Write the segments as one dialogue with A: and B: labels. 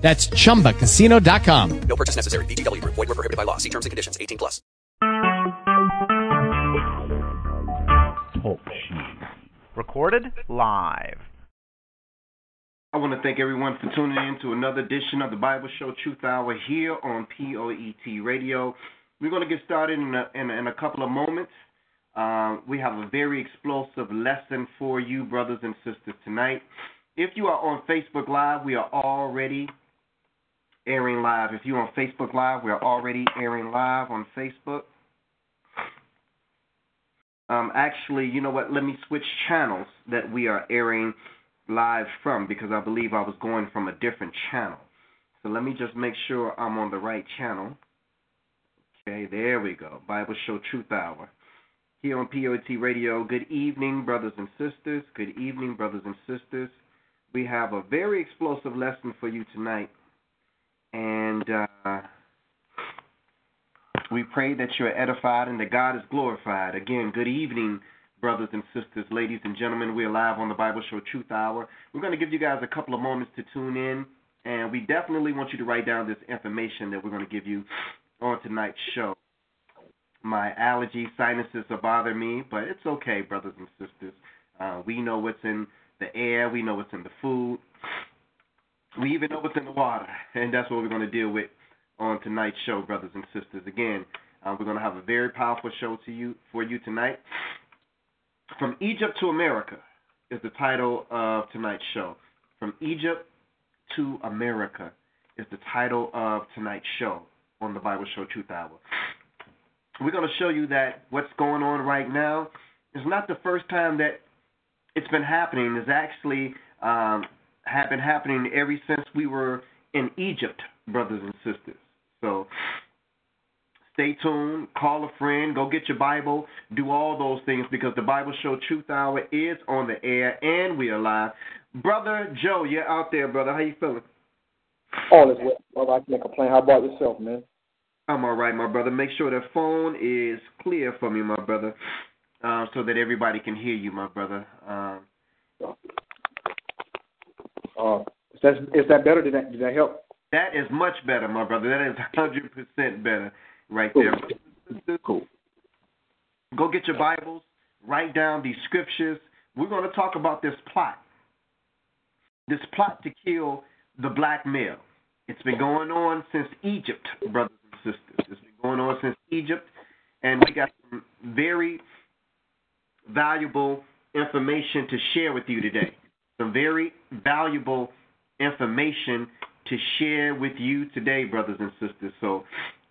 A: That's chumbacasino.com.
B: No purchase necessary. VGW Group. Void were prohibited by law. See terms and conditions. 18 plus.
C: Talk Recorded live.
D: I want to thank everyone for tuning in to another edition of the Bible Show Truth Hour here on POET Radio. We're going to get started in a, in a, in a couple of moments. Uh, we have a very explosive lesson for you, brothers and sisters, tonight. If you are on Facebook Live, we are already airing live. If you're on Facebook Live, we are already airing live on Facebook. Um, actually, you know what? Let me switch channels that we are airing live from because I believe I was going from a different channel. So let me just make sure I'm on the right channel. Okay, there we go. Bible Show Truth Hour. Here on POT Radio. Good evening, brothers and sisters. Good evening, brothers and sisters. We have a very explosive lesson for you tonight. And uh, we pray that you're edified and that God is glorified. Again, good evening, brothers and sisters, ladies and gentlemen. We're live on the Bible Show Truth Hour. We're going to give you guys a couple of moments to tune in, and we definitely want you to write down this information that we're going to give you on tonight's show. My allergy sinuses are bothering me, but it's okay, brothers and sisters. Uh, we know what's in the air, we know what's in the food, we even know what's in the water, and that's what we're going to deal with on tonight's show, brothers and sisters. Again, uh, we're going to have a very powerful show to you for you tonight. From Egypt to America is the title of tonight's show. From Egypt to America is the title of tonight's show on the Bible Show Truth Hour. We're going to show you that what's going on right now is not the first time that it's been happening. It's actually um, have been happening ever since we were in Egypt, brothers and sisters. So stay tuned, call a friend, go get your Bible, do all those things because the Bible Show Truth Hour is on the air and we are live. Brother Joe, you're out there, brother. How you feeling?
E: All is well. I can't complain. How about yourself, man?
D: I'm all right, my brother. Make sure the phone is clear for me, my brother, uh, so that everybody can hear you, my brother. Um,
E: uh, is that is that better? Did that did that help?
D: That is much better, my brother. That is hundred percent better, right there.
E: Cool.
D: Go get your Bibles. Write down these scriptures. We're going to talk about this plot. This plot to kill the black male. It's been going on since Egypt, brothers and sisters. It's been going on since Egypt, and we got some very valuable information to share with you today some very valuable information to share with you today, brothers and sisters. So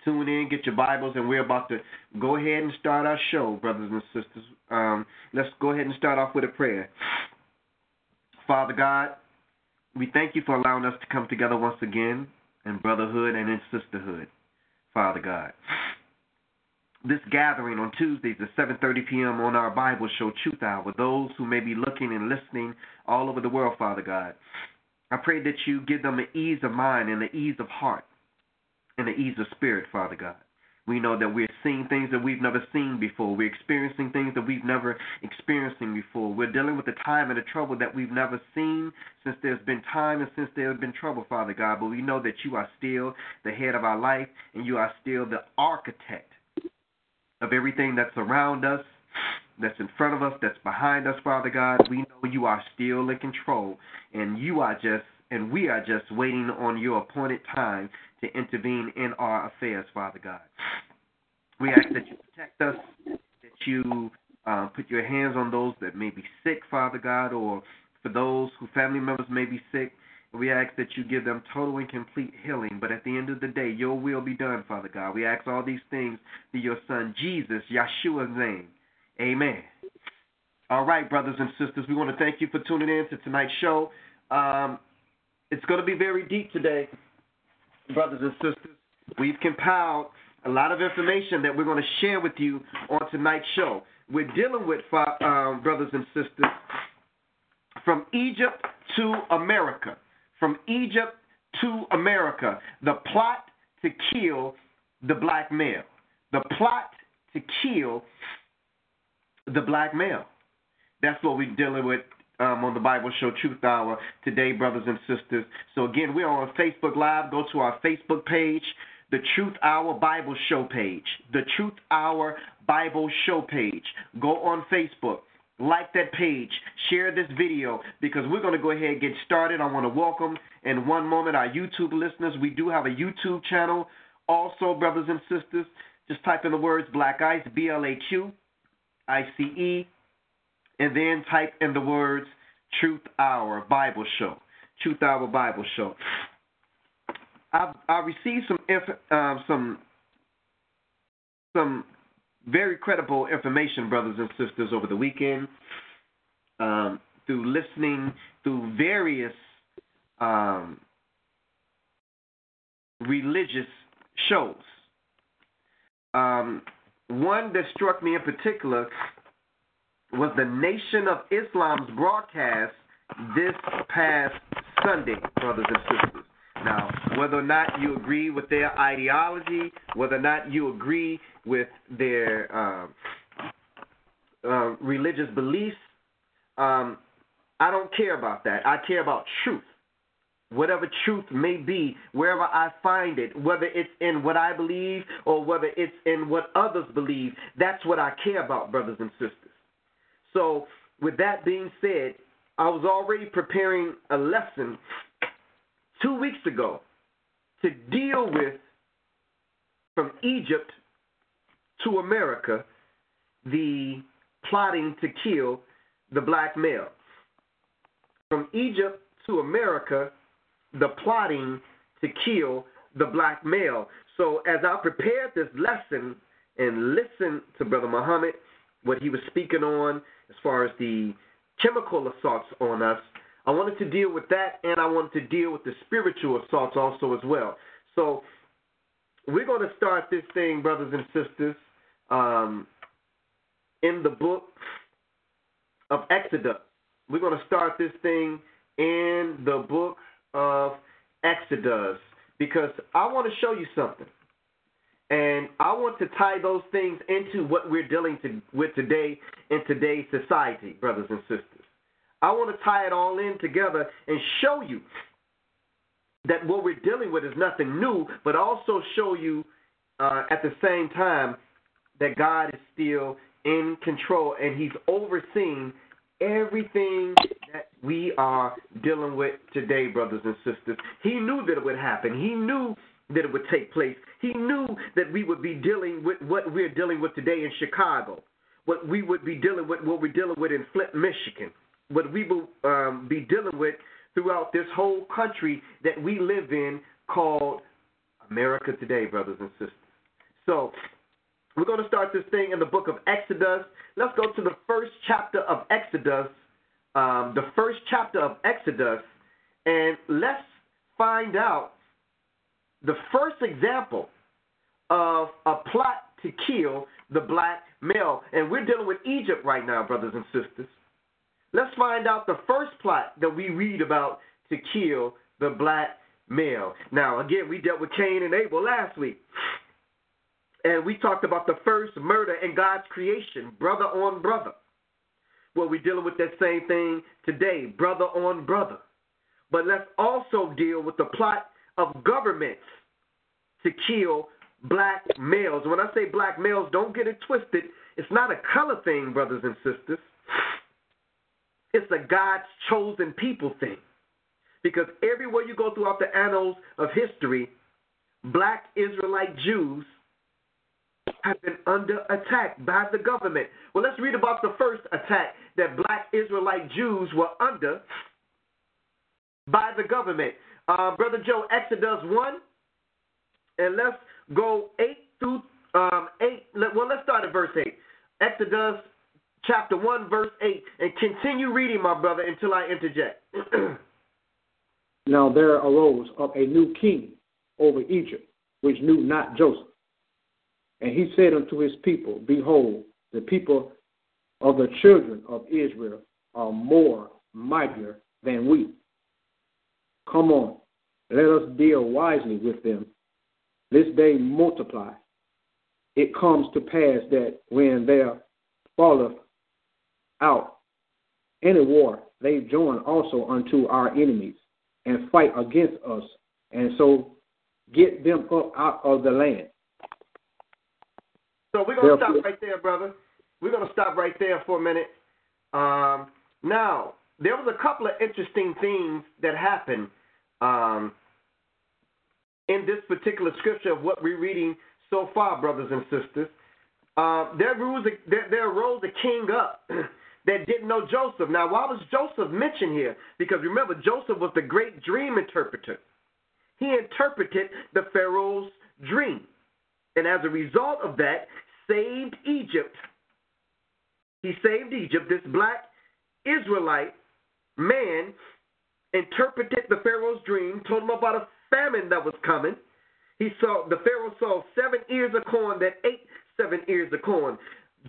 D: tune in, get your Bibles, and we're about to go ahead and start our show, brothers and sisters. Um, let's go ahead and start off with a prayer. Father God, we thank you for allowing us to come together once again in brotherhood and in sisterhood, Father God this gathering on Tuesdays at 7:30 p.m. on our Bible show Truth Hour. Those who may be looking and listening all over the world, Father God, I pray that you give them an ease of mind and an ease of heart and an ease of spirit, Father God. We know that we're seeing things that we've never seen before. We're experiencing things that we've never experienced before. We're dealing with the time and the trouble that we've never seen since there's been time and since there's been trouble, Father God. But we know that you are still the head of our life and you are still the architect of everything that's around us, that's in front of us, that's behind us, Father God. We know you are still in control, and you are just, and we are just waiting on your appointed time to intervene in our affairs, Father God. We ask that you protect us, that you uh, put your hands on those that may be sick, Father God, or for those who family members may be sick. We ask that you give them total and complete healing. But at the end of the day, your will be done, Father God. We ask all these things through your Son, Jesus, Yeshua's name. Amen. All right, brothers and sisters, we want to thank you for tuning in to tonight's show. Um, it's going to be very deep today, brothers and sisters. We've compiled a lot of information that we're going to share with you on tonight's show. We're dealing with, um, brothers and sisters, from Egypt to America. From Egypt to America. The plot to kill the black male. The plot to kill the black male. That's what we're dealing with um, on the Bible Show Truth Hour today, brothers and sisters. So, again, we're on Facebook Live. Go to our Facebook page, the Truth Hour Bible Show page. The Truth Hour Bible Show page. Go on Facebook. Like that page, share this video because we're going to go ahead and get started. I want to welcome in one moment our YouTube listeners. We do have a YouTube channel. Also, brothers and sisters, just type in the words Black Ice, B L A Q I C E, and then type in the words Truth Hour Bible Show. Truth Hour Bible Show. I've, I received some uh, some some very credible information, brothers and sisters, over the weekend um, through listening through various um, religious shows. Um, one that struck me in particular was the Nation of Islam's broadcast this past Sunday, brothers and sisters. Now, whether or not you agree with their ideology, whether or not you agree with their um, uh, religious beliefs, um, I don't care about that. I care about truth. Whatever truth may be, wherever I find it, whether it's in what I believe or whether it's in what others believe, that's what I care about, brothers and sisters. So, with that being said, I was already preparing a lesson two weeks ago to deal with from Egypt to America the plotting to kill the black male. From Egypt to America, the plotting to kill the black male. So as I prepared this lesson and listened to Brother Muhammad, what he was speaking on as far as the chemical assaults on us, I wanted to deal with that, and I wanted to deal with the spiritual assaults also as well. So we're going to start this thing, brothers and sisters, um, in the book of Exodus. We're going to start this thing in the book of Exodus because I want to show you something. And I want to tie those things into what we're dealing to, with today in today's society, brothers and sisters. I want to tie it all in together and show you that what we're dealing with is nothing new, but also show you uh, at the same time that God is still in control and He's overseeing everything that we are dealing with today, brothers and sisters. He knew that it would happen. He knew that it would take place. He knew that we would be dealing with what we're dealing with today in Chicago, what we would be dealing with, what we're dealing with in Flint, Michigan, what we will um, be dealing with throughout this whole country that we live in called America today, brothers and sisters. So, we're going to start this thing in the book of Exodus. Let's go to the first chapter of Exodus, um, the first chapter of Exodus, and let's find out the first example of a plot to kill the black male. And we're dealing with Egypt right now, brothers and sisters. Let's find out the first plot that we read about to kill the black male. Now, again, we dealt with Cain and Abel last week. And we talked about the first murder in God's creation, brother on brother. Well, we're dealing with that same thing today, brother on brother. But let's also deal with the plot of governments to kill black males. When I say black males, don't get it twisted. It's not a color thing, brothers and sisters. It's a God's chosen people thing. Because everywhere you go throughout the annals of history, black Israelite Jews have been under attack by the government. Well, let's read about the first attack that black Israelite Jews were under by the government. Uh, Brother Joe, Exodus 1, and let's go 8 through um, 8. Well, let's start at verse 8. Exodus chapter 1, verse 8, and continue reading, my brother, until I interject.
E: now there arose up a new king over Egypt, which knew not Joseph. And he said unto his people, Behold, the people of the children of Israel are more mightier than we. Come on, let us deal wisely with them, lest they multiply. It comes to pass that when there falleth out any war, they join also unto our enemies and fight against us, and so get them up out of the land.
D: So we're going to stop right there, brother. We're going to stop right there for a minute. Um, now, there was a couple of interesting things that happened um, in this particular scripture of what we're reading so far, brothers and sisters. Uh, there, arose a, there, there arose a king up that didn't know Joseph. Now, why was Joseph mentioned here? Because remember, Joseph was the great dream interpreter. He interpreted the Pharaoh's dream. And as a result of that, saved Egypt. He saved Egypt. This black Israelite man interpreted the Pharaoh's dream, told him about a famine that was coming. He saw the Pharaoh saw seven ears of corn that ate seven ears of corn.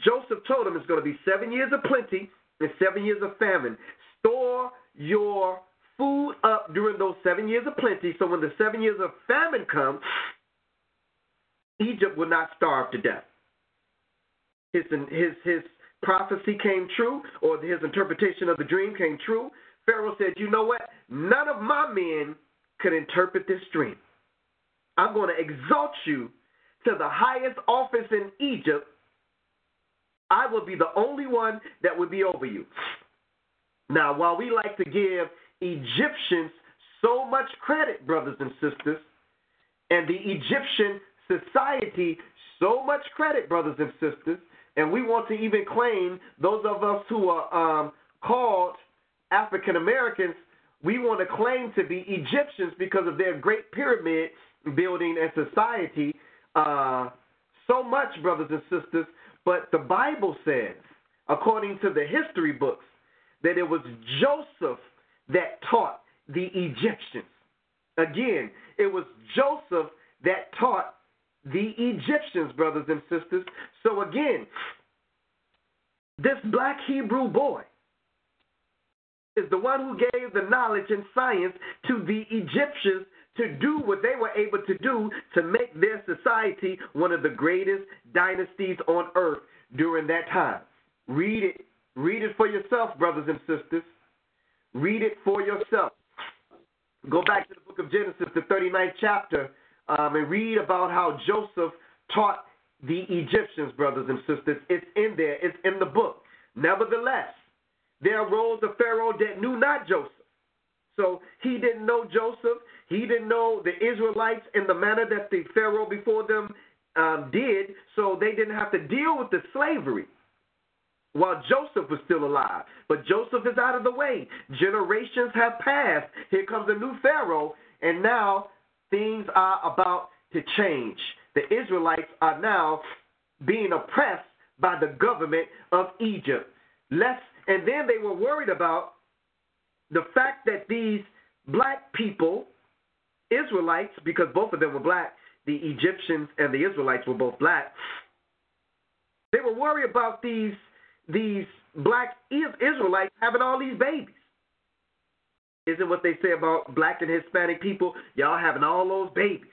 D: Joseph told him it's going to be seven years of plenty and seven years of famine. Store your food up during those seven years of plenty, so when the seven years of famine come, Egypt will not starve to death. His his his prophecy came true, or his interpretation of the dream came true. Pharaoh said, "You know what? None of my men could interpret this dream. I'm going to exalt you to the highest office in Egypt. I will be the only one that will be over you." Now, while we like to give Egyptians so much credit, brothers and sisters, and the Egyptian society so much credit, brothers and sisters, and we want to even claim those of us who are um, called African Americans, we want to claim to be Egyptians because of their great pyramid building and society. Uh, so much, brothers and sisters, but the Bible says, according to the history books, that it was Joseph that taught the Egyptians. Again, it was Joseph that taught the Egyptians, brothers and sisters. So again, this black Hebrew boy is the one who gave the knowledge and science to the Egyptians to do what they were able to do to make their society one of the greatest dynasties on earth during that time. Read it. Read it for yourself, brothers and sisters. Read it for yourself. Go back to the book of Genesis, the 39th chapter, um, and read about how Joseph taught the Egyptians, brothers and sisters. It's in there, it's in the book. Nevertheless, there arose a Pharaoh that knew not Joseph. So he didn't know Joseph. He didn't know the Israelites in the manner that the Pharaoh before them um, did. So they didn't have to deal with the slavery while Joseph was still alive. But Joseph is out of the way. Generations have passed. Here comes a new Pharaoh, and now things are about to change. The Israelites are now being oppressed by the government of Egypt. And then they were worried about the fact that these black people, Israelites, because both of them were black, the Egyptians and the Israelites were both black, they were worried about these these black Israelites having all these babies. Isn't what they say about black and Hispanic people? Y'all having all those babies.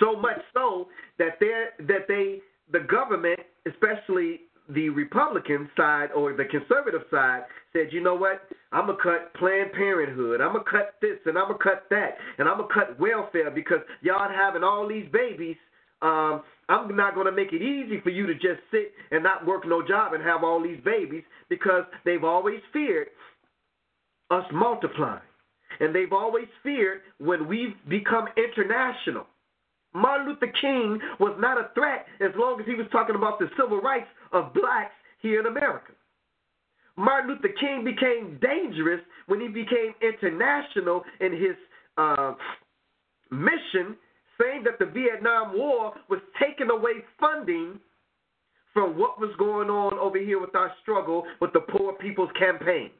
D: So much so that they that they the government, especially the Republican side or the conservative side, said, you know what? I'm gonna cut Planned Parenthood. I'm gonna cut this and I'm gonna cut that and I'm gonna cut welfare because y'all having all these babies. Um, I'm not going to make it easy for you to just sit and not work no job and have all these babies because they've always feared us multiplying. And they've always feared when we've become international. Martin Luther King was not a threat as long as he was talking about the civil rights of blacks here in America. Martin Luther King became dangerous when he became international in his uh, mission, saying that the Vietnam War was taking away funding from what was going on over here with our struggle with the Poor People's Campaign.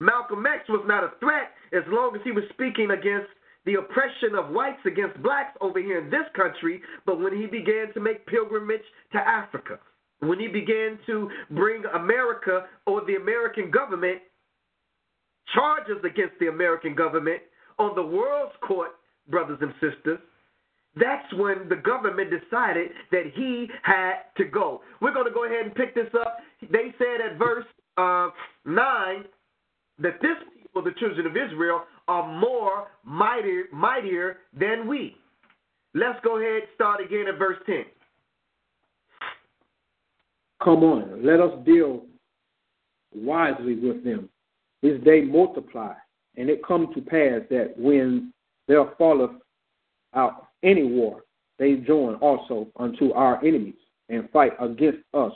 D: Malcolm X was not a threat as long as he was speaking against the oppression of whites against blacks over here in this country, but when he began to make pilgrimage to Africa, when he began to bring America or the American government charges against the American government on the world's court, brothers and sisters, that's when the government decided that he had to go. We're going to go ahead and pick this up. They said at verse uh, 9 that this people, the children of Israel, are more mightier, mightier than we. Let's go ahead start again at verse 10.
E: Come on, let us deal wisely with them, lest they multiply. And it come to pass that when there falleth out any war, they join also unto our enemies and fight against us,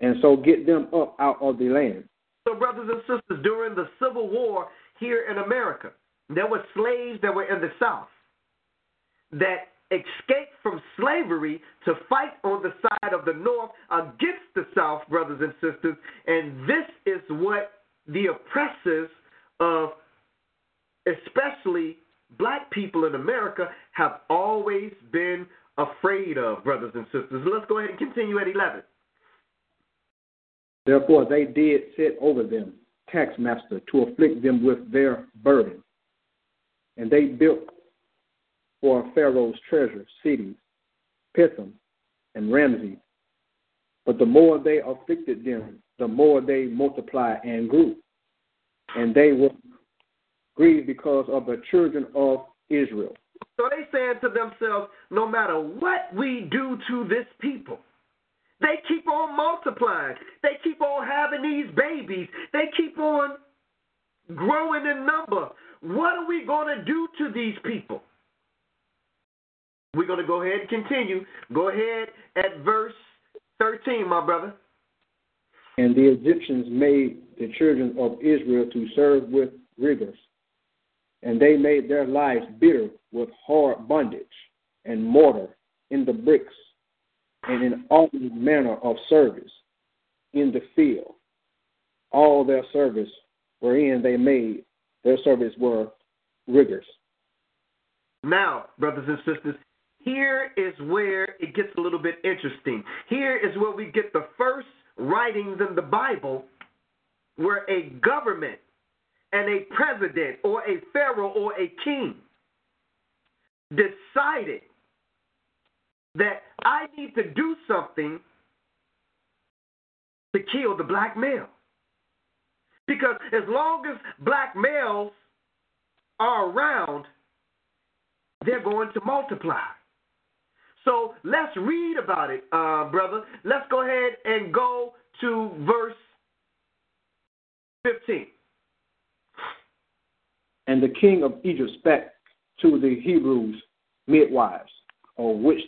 E: and so get them up out of the land.
D: So, brothers and sisters, during the Civil War here in America, there were slaves that were in the South that escaped from slavery to fight on the side of the North against the South, brothers and sisters. And this is what the oppressors of especially black people in America have always been afraid of, brothers and sisters. Let's go ahead and continue at 11.
E: Therefore they did set over them taxmaster to afflict them with their burden. And they built for Pharaoh's treasure cities, Pithom and Ramses. But the more they afflicted them, the more they multiplied and grew. And they were grieved because of the children of Israel.
D: So they said to themselves, no matter what we do to this people, they keep on multiplying. They keep on having these babies. They keep on growing in number. What are we going to do to these people? We're going to go ahead and continue. Go ahead at verse 13, my brother.
E: And the Egyptians made the children of Israel to serve with rigors, and they made their lives bitter with hard bondage and mortar in the bricks and in all manner of service in the field. All their service wherein they made their service were rigors.
D: Now, brothers and sisters, here is where it gets a little bit interesting. Here is where we get the first writings in the Bible where a government and a president or a pharaoh or a king decided that I need to do something to kill the black male. Because as long as black males are around, they're going to multiply. So let's read about it, uh, brother. Let's go ahead and go to verse 15.
E: And the king of Egypt spake to the Hebrews midwives, of which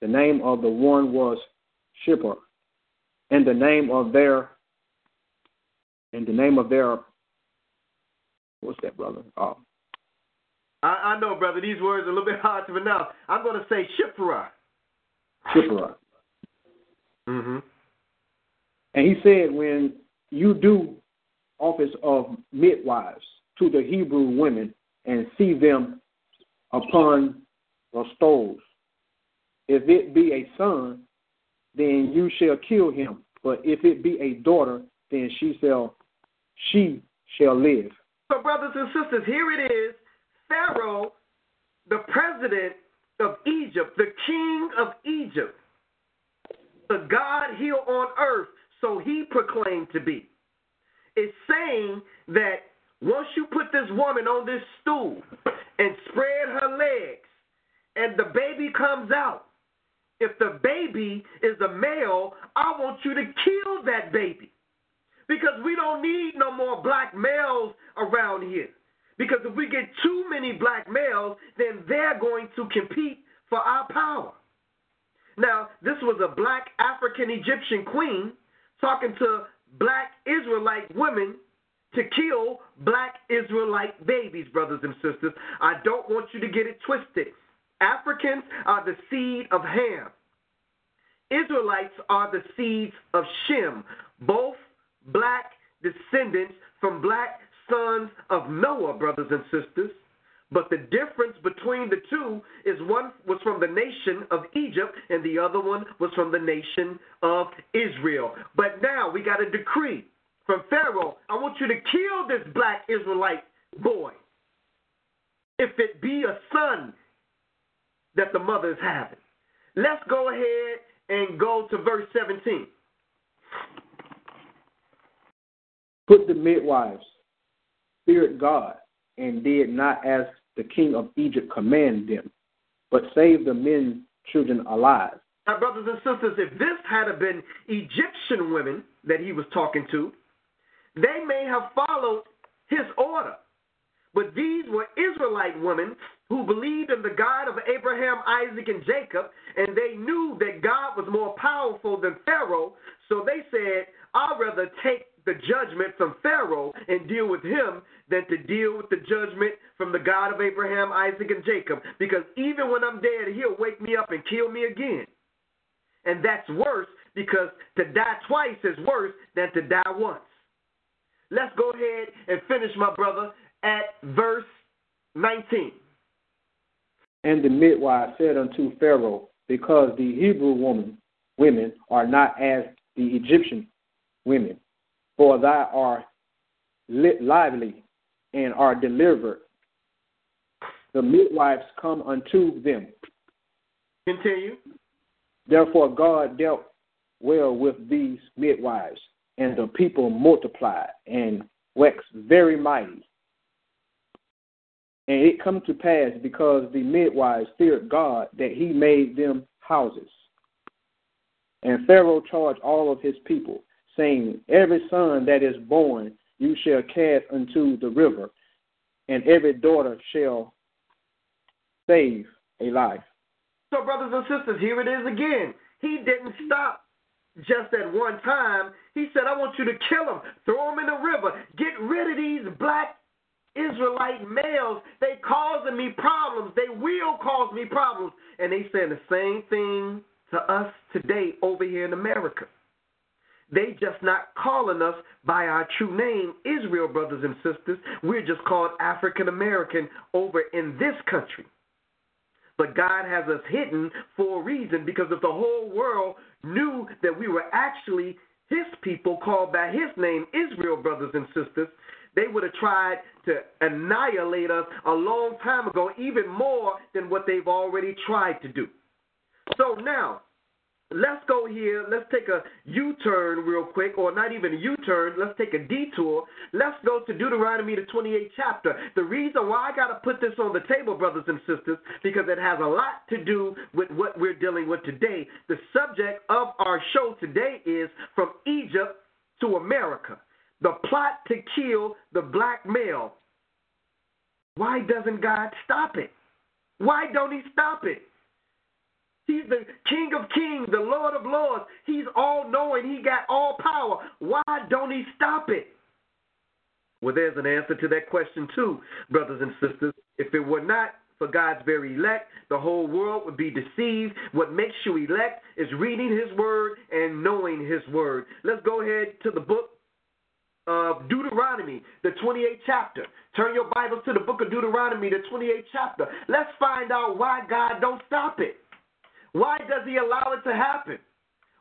E: the name of the one was Shipper, and the name of their and the name of their what's that, brother? Oh.
D: I, I know, brother. These words are a little bit hard to pronounce. I'm going to say Shipra.
E: Shipra.
D: Mm-hmm.
E: And he said, when you do office of midwives to the Hebrew women and see them upon the stoves, if it be a son, then you shall kill him. But if it be a daughter, then she shall she shall live.
D: So, brothers and sisters, here it is. Pharaoh, the president of Egypt, the king of Egypt, the God here on earth, so he proclaimed to be, is saying that once you put this woman on this stool and spread her legs, and the baby comes out, if the baby is a male, I want you to kill that baby. Because we don't need no more black males around here. Because if we get too many black males, then they're going to compete for our power. Now, this was a black African Egyptian queen talking to black Israelite women to kill black Israelite babies, brothers and sisters. I don't want you to get it twisted. Africans are the seed of Ham. Israelites are the seeds of Shem, both black descendants from black sons of Noah, brothers and sisters. But the difference between the two is one was from the nation of Egypt and the other one was from the nation of Israel. But now we got a decree from Pharaoh. I want you to kill this black Israelite boy. If it be a son that the mother is having. Let's go ahead and go to verse 17.
E: Put the midwives, feared God, and did not as the king of Egypt commanded them, but saved the men's children alive.
D: Now, brothers and sisters, if this had been Egyptian women that he was talking to, they may have followed his order. But these were Israelite women who believed in the God of Abraham, Isaac, and Jacob, and they knew that God was more powerful than Pharaoh. So they said, I'd rather take the judgment from Pharaoh and deal with him than to deal with the judgment from the God of Abraham, Isaac, and Jacob. Because even when I'm dead, he'll wake me up and kill me again. And that's worse because to die twice is worse than to die once. Let's go ahead and finish, my brother, at verse 19.
E: And the midwife said unto Pharaoh, Because the Hebrew woman, women are not as the Egyptian women, for thou art lively and are delivered. The midwives come unto them.
D: Continue.
E: Therefore God dealt well with these midwives, and the people multiplied and waxed very mighty. And it come to pass because the midwives feared God that he made them houses. And Pharaoh charged all of his people, saying, Every son that is born you shall cast unto the river, and every daughter shall save a life.
D: So, brothers and sisters, here it is again. He didn't stop just at one time. He said, I want you to kill them, throw them in the river, get rid of these black Israelite males. They causing me problems. They will cause me problems. And they saying the same thing to us today over here in America. They just not calling us by our true name, Israel, brothers and sisters. We're just called African American over in this country. But God has us hidden for a reason because if the whole world knew that we were actually his people called by his name, Israel, brothers and sisters, they would have tried to annihilate us a long time ago, even more than what they've already tried to do. So now, let's go here. Let's take a U turn real quick, or not even a U turn. Let's take a detour. Let's go to Deuteronomy, the 28th chapter. The reason why I got to put this on the table, brothers and sisters, because it has a lot to do with what we're dealing with today. The subject of our show today is From Egypt to America the plot to kill the black male. Why doesn't God stop it? Why don't He stop it? He's the King of Kings, the Lord of Lords. He's all knowing. He got all power. Why don't He stop it? Well, there's an answer to that question, too, brothers and sisters. If it were not for God's very elect, the whole world would be deceived. What makes you elect is reading His Word and knowing His Word. Let's go ahead to the book of Deuteronomy, the 28th chapter. Turn your Bibles to the book of Deuteronomy, the 28th chapter. Let's find out why God don't stop it. Why does he allow it to happen?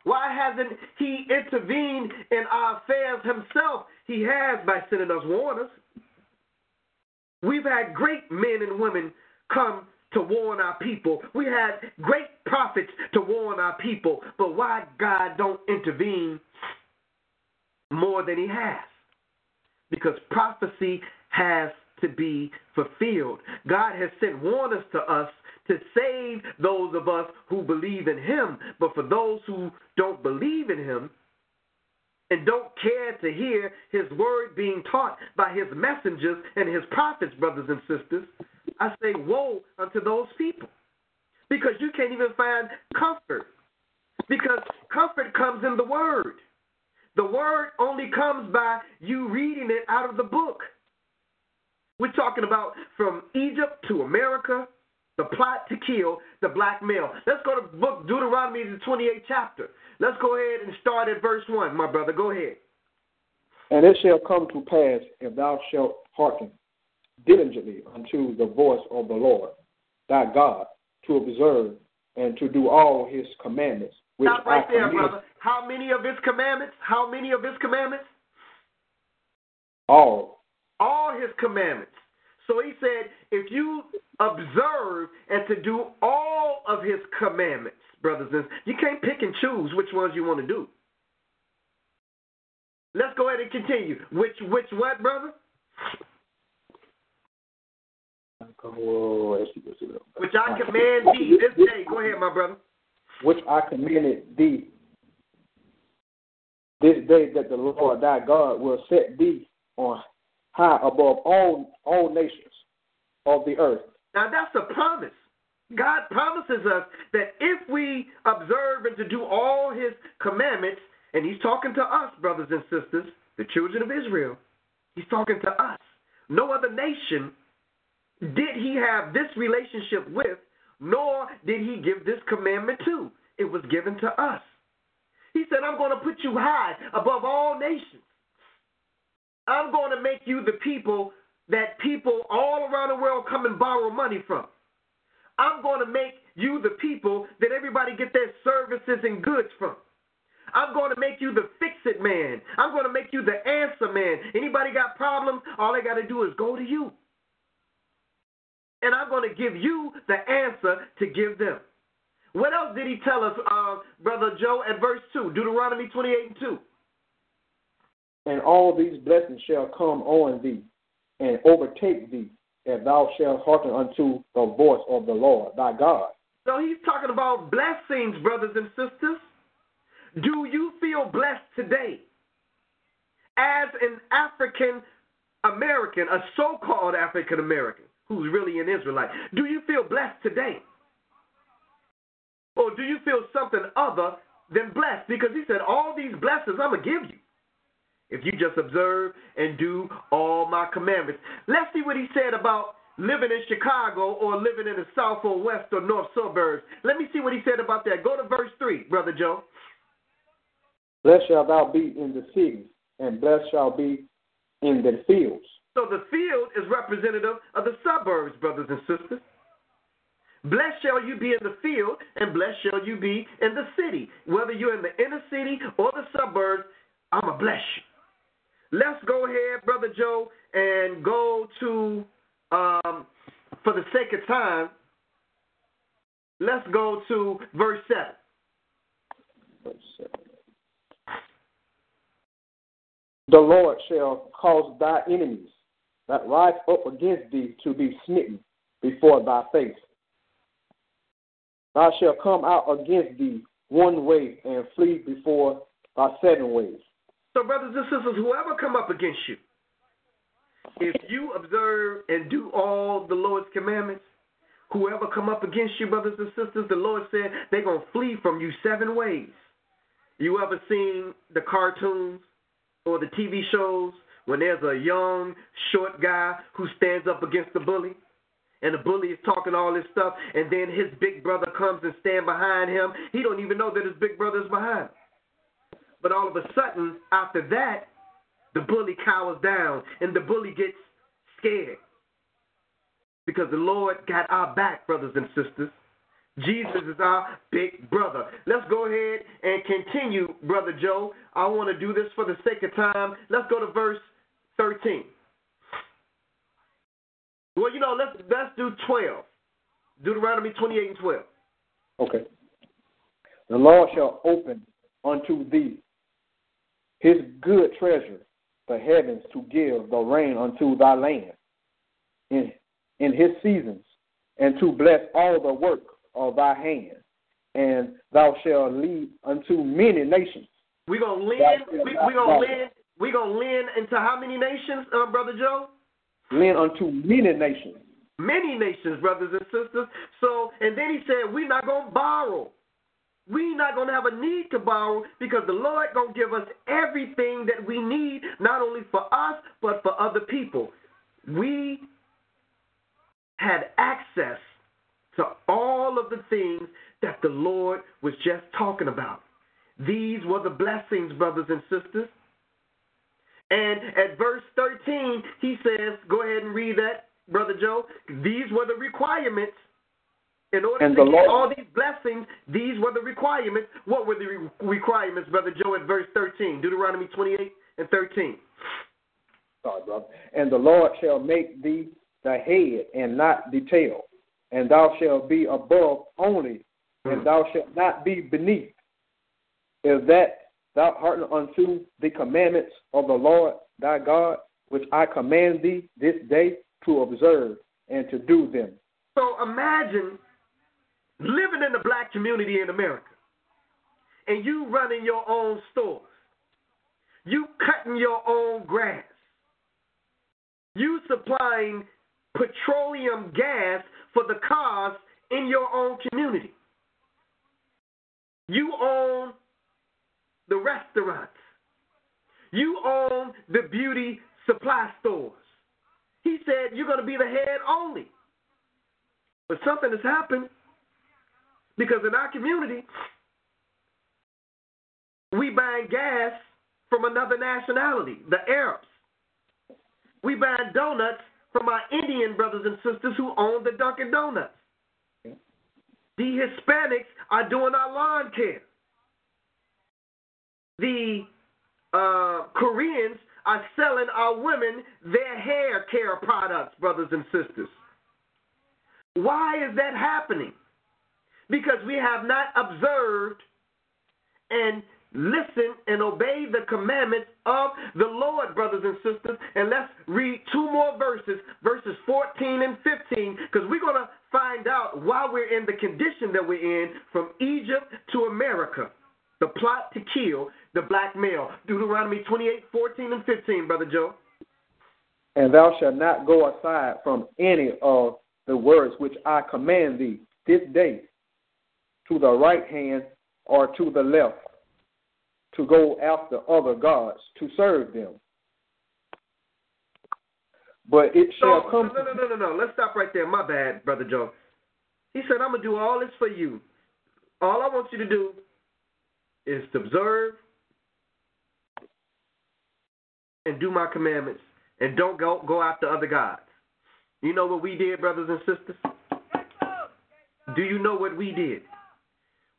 D: Why hasn't he intervened in our affairs himself? He has by sending us warners. We've had great men and women come to warn our people. We had great prophets to warn our people. But why God don't intervene more than he has? because prophecy has to be fulfilled. God has sent warners to us to save those of us who believe in him. But for those who don't believe in him and don't care to hear his word being taught by his messengers and his prophets, brothers and sisters, I say, woe unto those people. Because you can't even find comfort. Because comfort comes in the word. The word only comes by you reading it out of the book. We're talking about from Egypt to America, the plot to kill the black male. Let's go to book Deuteronomy, the 28th chapter. Let's go ahead and start at verse 1, my brother. Go ahead.
E: And it shall come to pass, if thou shalt hearken diligently unto the voice of the Lord thy God to observe and to do all his commandments which
D: Stop right
E: I
D: there,
E: command
D: brother. How many of his commandments? How many of his commandments?
E: all
D: All his commandments. So he said, if you observe and to do all of his commandments, brothers and sisters, you can't pick and choose which ones you want to do. Let's go ahead and continue. Which which what, brother? Which I command thee this day. Go ahead, my brother.
E: which I commanded thee this day that the Lord thy God will set thee on high above all all nations of the earth.
D: Now that's a promise. God promises us that if we observe and to do all his commandments, and he's talking to us, brothers and sisters, the children of Israel, he's talking to us. No other nation did he have this relationship with, nor did he give this commandment to. It was given to us. He said, I'm going to put you high above all nations. I'm going to make you the people that people all around the world come and borrow money from. I'm going to make you the people that everybody get their services and goods from. I'm going to make you the fix it man. I'm going to make you the answer man. Anybody got problems? All they got to do is go to you. And I'm going to give you the answer to give them. What else did he tell us, uh, Brother Joe, at verse 2, Deuteronomy 28 and 2?
E: And all these blessings shall come on thee and overtake thee, if thou shalt hearken unto the voice of the Lord thy God.
D: So he's talking about blessings, brothers and sisters. Do you feel blessed today? As an African American, a so called African American, who's really an Israelite, do you feel blessed today? Or do you feel something other than blessed? Because he said, All these blessings I'm going to give you if you just observe and do all my commandments. Let's see what he said about living in Chicago or living in the south or west or north suburbs. Let me see what he said about that. Go to verse 3, Brother Joe.
E: Blessed shalt thou be in the cities, and blessed shall be in the fields.
D: So the field is representative of the suburbs, brothers and sisters. Blessed shall you be in the field, and blessed shall you be in the city. Whether you're in the inner city or the suburbs, I'm going to bless you. Let's go ahead, Brother Joe, and go to, um, for the sake of time, let's go to verse 7.
E: The Lord shall cause thy enemies that rise up against thee to be smitten before thy face. Thou shalt come out against thee one way and flee before thy seven ways.
D: So, brothers and sisters, whoever come up against you, if you observe and do all the Lord's commandments, whoever come up against you, brothers and sisters, the Lord said they're going to flee from you seven ways. You ever seen the cartoons or the TV shows when there's a young, short guy who stands up against the bully? And the bully is talking all this stuff, and then his big brother comes and stand behind him. He don't even know that his big brother is behind him. But all of a sudden, after that, the bully cowers down and the bully gets scared. Because the Lord got our back, brothers and sisters. Jesus is our big brother. Let's go ahead and continue, Brother Joe. I want to do this for the sake of time. Let's go to verse 13. Well, you know, let's let's do 12. Deuteronomy 28 and 12.
E: Okay. The Lord shall open unto thee his good treasure, the heavens, to give the rain unto thy land in, in his seasons, and to bless all the work of thy hand. And thou shalt lead unto many nations.
D: We're gonna lend we, we gonna lend we gonna lend into how many nations, uh, Brother Joe?
E: Lend unto many nations.
D: Many nations, brothers and sisters. So and then he said, We're not gonna borrow. We're not going to have a need to borrow because the Lord going to give us everything that we need, not only for us, but for other people. We had access to all of the things that the Lord was just talking about. These were the blessings, brothers and sisters. And at verse 13, he says, go ahead and read that. Brother Joe, these were the requirements. In order
E: And
D: to get
E: Lord-
D: all these blessings, these were the requirements. What were the re- requirements, Brother Joe, at verse 13? Deuteronomy 28 and 13.
E: Sorry, brother. And the Lord shall make thee the head and not the tail, and thou shalt be above only, and
D: Hmm.
E: thou shalt not be beneath. Is that thou hearken unto the commandments of the Lord thy God, which I command thee this day to observe and to do them.
D: So imagine living in the black community in America and you running your own stores. You cutting your own grass. You supplying petroleum gas for the cars in your own community. You own the restaurants. You own the beauty supply stores. He said you're going to be the head only. But something has happened because in our community, we buying gas from another nationality, the Arabs. We buying donuts from our Indian brothers and sisters who own the Dunkin' Donuts. The Hispanics are doing our lawn care. The uh, Koreans are selling our women their hair care products, brothers and sisters. Why is that happening? Because we have not observed and listened and obeyed the commandments of the Lord, brothers and sisters. And let's read two more verses, verses 14 and 15, because we're going to find out why we're in the condition that we're in from Egypt to America. The plot to kill the black male. Deuteronomy 28, 14, and 15, Brother Joe.
E: And thou shalt not go aside from any of the words which I command thee this day, to the right hand or to the left, to go after other gods to serve them. But it shall
D: So,
E: come.
D: no, no, no, no, no. Let's stop right there. My bad, Brother Joe. He said, I'm going to do all this for you. All I want you to do is to observe and do my commandments and don't go, go after other gods. You know what we did, brothers and sisters? Do you know what we did?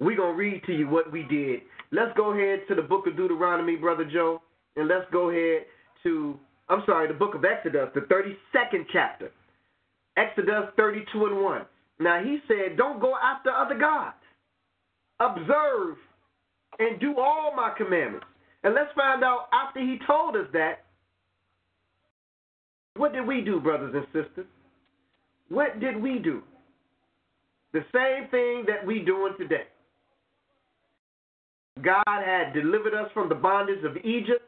D: We're going to read to you what we did. Let's go ahead to the book of Deuteronomy, Brother Joe, and let's go ahead to, I'm sorry, the book of Exodus, the 32nd chapter. Exodus 32 and 1. Now, he said, don't go after other gods. Observe and do all my commandments. And let's find out after he told us that, what did we do, brothers and sisters? What did we do? The same thing that we doing today. God had delivered us from the bondage of Egypt.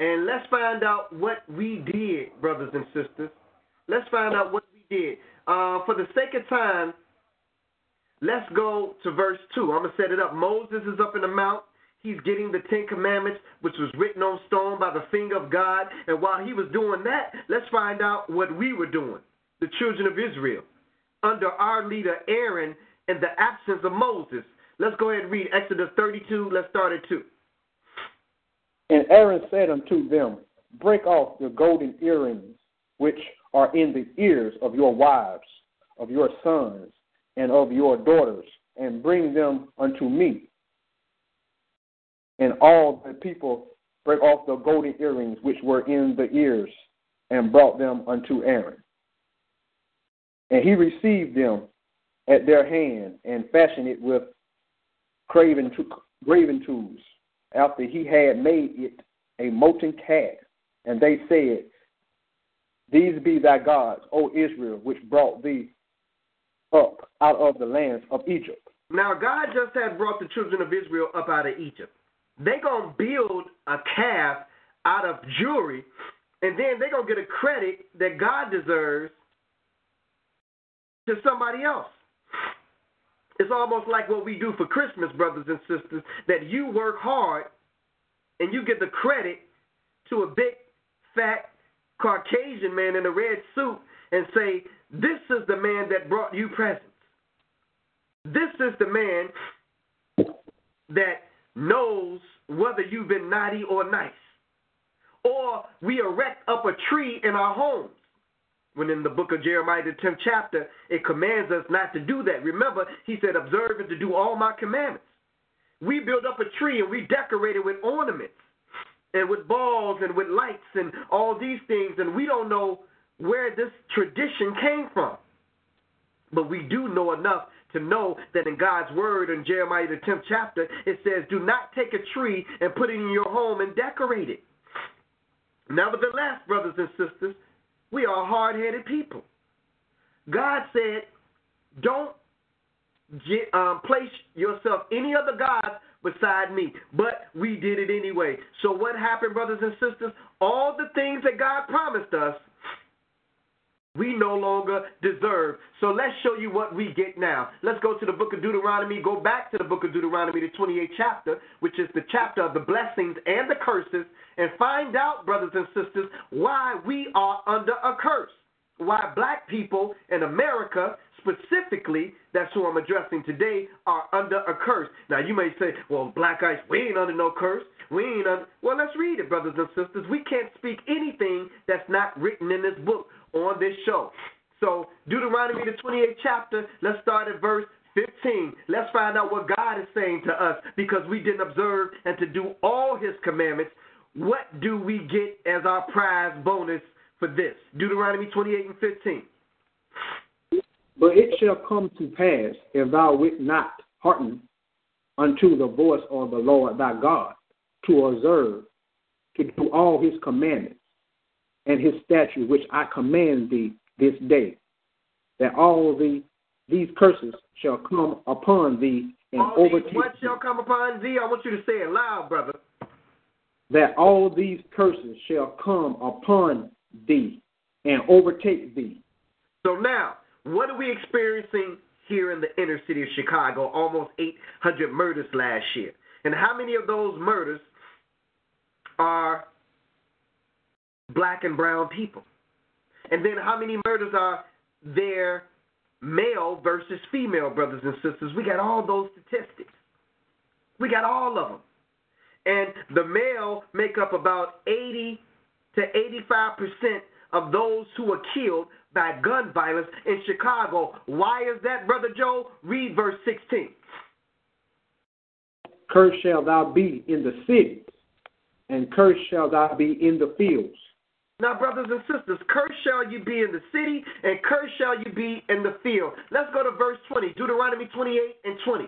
D: And let's find out what we did, brothers and sisters. Let's find out what we did. Uh, for the sake of time, let's go to verse 2. I'm going to set it up. Moses is up in the mount. He's getting the Ten Commandments, which was written on stone by the finger of God. And while he was doing that, let's find out what we were doing, the children of Israel, under our leader Aaron in the absence of Moses. Let's go ahead and read Exodus 32. Let's start at 2.
E: And Aaron said unto them, Break off the golden earrings which are in the ears of your wives, of your sons, and of your daughters, and bring them unto me. And all the people brake off the golden earrings which were in the ears, and brought them unto Aaron. And he received them at their hand, and fashioned it with graven, graven tools after he had made it a molten calf. And they said, These be thy gods, O Israel, which brought thee up out of the lands of Egypt.
D: Now, God just had brought the children of Israel up out of Egypt. They're going to build a calf out of jewelry, and then they're going to get a credit that God deserves to somebody else. It's almost like what we do for Christmas, brothers and sisters, that you work hard and you get the credit to a big, fat Caucasian man in a red suit and say, This is the man that brought you presents. This is the man that knows whether you've been naughty or nice. Or we erect up a tree in our homes. When in the book of Jeremiah, the 10th chapter, it commands us not to do that. Remember, he said, observe and to do all my commandments. We build up a tree and we decorate it with ornaments and with balls and with lights and all these things, and we don't know where this tradition came from. But we do know enough to know that in God's word in Jeremiah the 10th chapter, it says, Do not take a tree and put it in your home and decorate it. Nevertheless, brothers and sisters, we are hard headed people. God said, Don't um, place yourself any other gods beside me. But we did it anyway. So what happened, brothers and sisters? All the things that God promised us, we no longer deserve. So let's show you what we get now. Let's go to the book of Deuteronomy. Go back to the book of Deuteronomy, the 28th chapter, which is the chapter of the blessings and the curses, and find out, brothers and sisters, why we are under a curse. Why black people in America specifically, that's who I'm addressing today, are under a curse. Now, you may say, well, black ice, we ain't under no curse. We ain't under. Well, let's read it, brothers and sisters. We can't speak anything that's not written in this book on this show. So, Deuteronomy, the 28th chapter, let's start at verse 15. Let's find out what God is saying to us because we didn't observe and to do all his commandments. What do we get as our prize bonus for this? Deuteronomy 28 and 15.
E: But it shall come to pass, if thou wilt not hearken unto the voice of the Lord thy God, to observe, to do all his commandments and his statutes, which I command thee this day, that all the these curses shall come upon thee and
D: all
E: overtake
D: these, what shall come upon thee? I want you to say it loud, brother.
E: That all these curses shall come upon thee and overtake thee.
D: So now, what are we experiencing here in the inner city of Chicago? Almost 800 murders last year. And how many of those murders are black and brown people? And then how many murders are there male versus female brothers and sisters? We got all those statistics. We got all of them. And the male make up about 80 to 85% of those who are killed by gun violence in Chicago. Why is that, Brother Joe? Read verse 16.
E: Cursed shall thou be in the cities, and cursed shall thou be in the fields.
D: Now, brothers and sisters, cursed shall you be in the city, and cursed shall you be in the field. Let's go to verse 20, Deuteronomy 28 and 20.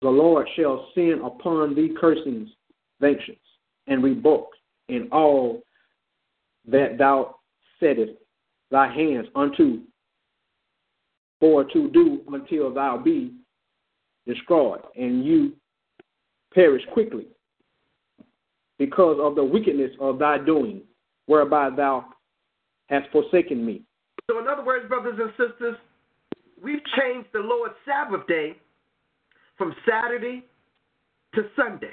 E: The Lord shall send upon thee cursings, vengeance, and rebuke in all that thou settest thy hands unto, for to do until thou be destroyed, and you perish quickly, because of the wickedness of thy doing, whereby thou hast forsaken me.
D: So, in other words, brothers and sisters, we've changed the Lord's Sabbath day from Saturday to Sunday.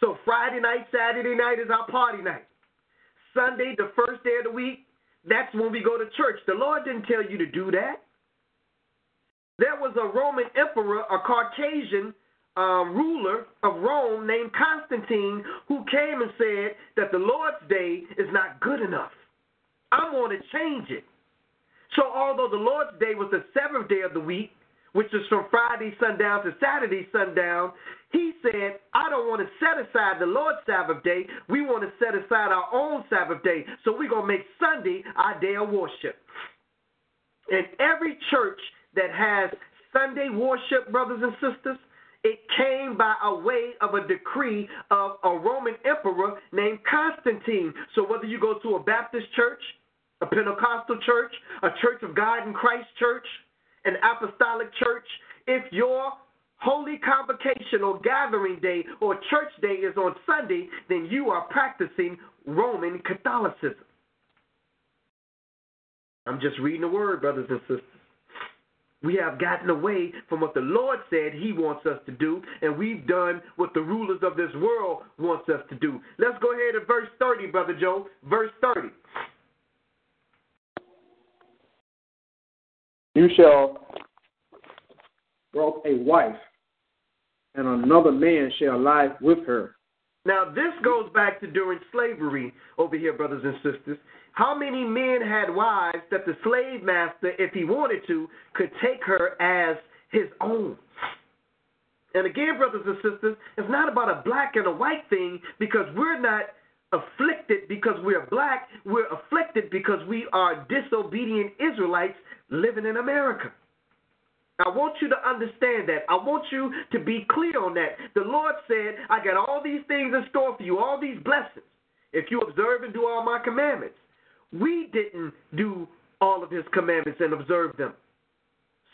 D: So, Friday night, Saturday night is our party night. Sunday, the first day of the week, that's when we go to church. The Lord didn't tell you to do that. There was a Roman emperor, a Caucasian uh, ruler of Rome named Constantine, who came and said that the Lord's day is not good enough. I'm going to change it. So, although the Lord's day was the seventh day of the week, which is from Friday sundown to Saturday sundown, he said, I don't want to set aside the Lord's Sabbath day. We want to set aside our own Sabbath day. So we're going to make Sunday our day of worship. And every church that has Sunday worship, brothers and sisters, it came by a way of a decree of a Roman emperor named Constantine. So whether you go to a Baptist church, a Pentecostal church, a Church of God in Christ church, an apostolic church, if your holy convocation or gathering day or church day is on Sunday, then you are practicing Roman Catholicism. I'm just reading the word, brothers and sisters. We have gotten away from what the Lord said He wants us to do, and we've done what the rulers of this world wants us to do. Let's go ahead to verse 30, Brother Joe. Verse 30.
E: You shall brought a wife, and another man shall lie with her.
D: Now, this goes back to during slavery over here, brothers and sisters. How many men had wives that the slave master, if he wanted to, could take her as his own? And again, brothers and sisters, it's not about a black and a white thing because we're not afflicted because we're black. We're afflicted because we are disobedient Israelites living in America. I want you to understand that. I want you to be clear on that. The Lord said, I got all these things in store for you, all these blessings, if you observe and do all my commandments. We didn't do all of his commandments and observe them.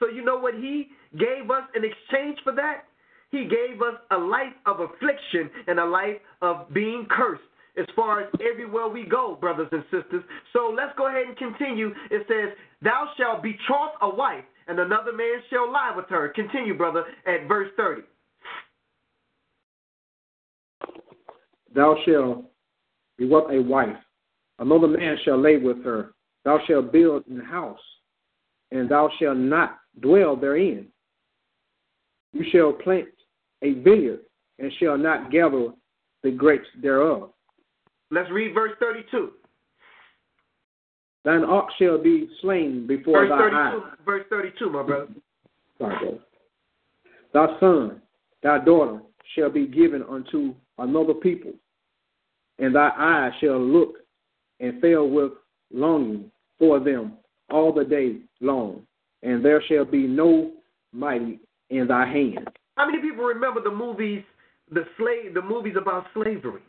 D: So, you know what he gave us in exchange for that? He gave us a life of affliction and a life of being cursed as far as everywhere we go, brothers and sisters. So let's go ahead and continue. It says, Thou shalt betroth a wife, and another man shall lie with her. Continue, brother, at verse 30.
E: Thou shalt be what a wife. Another man shall lay with her. Thou shalt build an house, and thou shalt not dwell therein. You shall plant a vineyard, and shall not gather the grapes thereof.
D: Let's read verse 32.
E: Thine ox shall be slain before
D: Verse
E: thy
D: 32,
E: eyes.
D: verse 32, my brother.
E: Sorry, brother. Thy son, thy daughter shall be given unto another people, and thy eyes shall look and fail with longing for them all the day long, and there shall be no mighty in thy hand.
D: How many people remember the movies, the slave, the movies about slavery?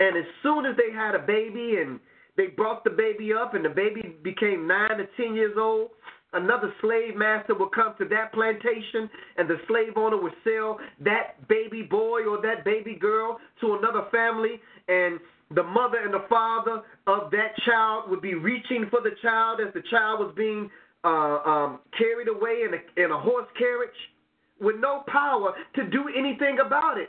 D: And as soon as they had a baby and they brought the baby up and the baby became nine to ten years old, another slave master would come to that plantation and the slave owner would sell that baby boy or that baby girl to another family and the mother and the father of that child would be reaching for the child as the child was being uh, um, carried away in a, in a horse carriage with no power to do anything about it.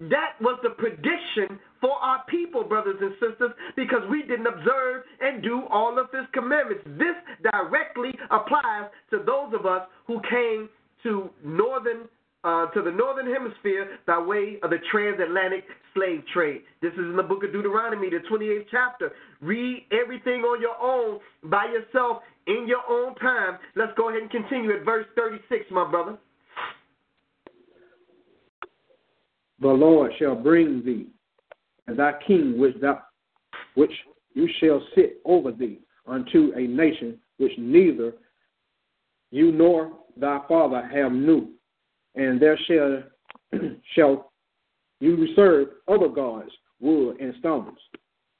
D: That was the prediction for our people, brothers and sisters, because we didn't observe and do all of his commandments. This directly applies to those of us who came to northern uh, to the northern hemisphere by way of the transatlantic slave trade. This is in the book of Deuteronomy, the 28th chapter. Read everything on your own by yourself in your own time. Let's go ahead and continue at verse 36, my brother.
E: The Lord shall bring thee, and thy king which thou which you shall sit over thee, unto a nation which neither you nor thy father have knew, and there shall shall you serve other gods, wood and stones.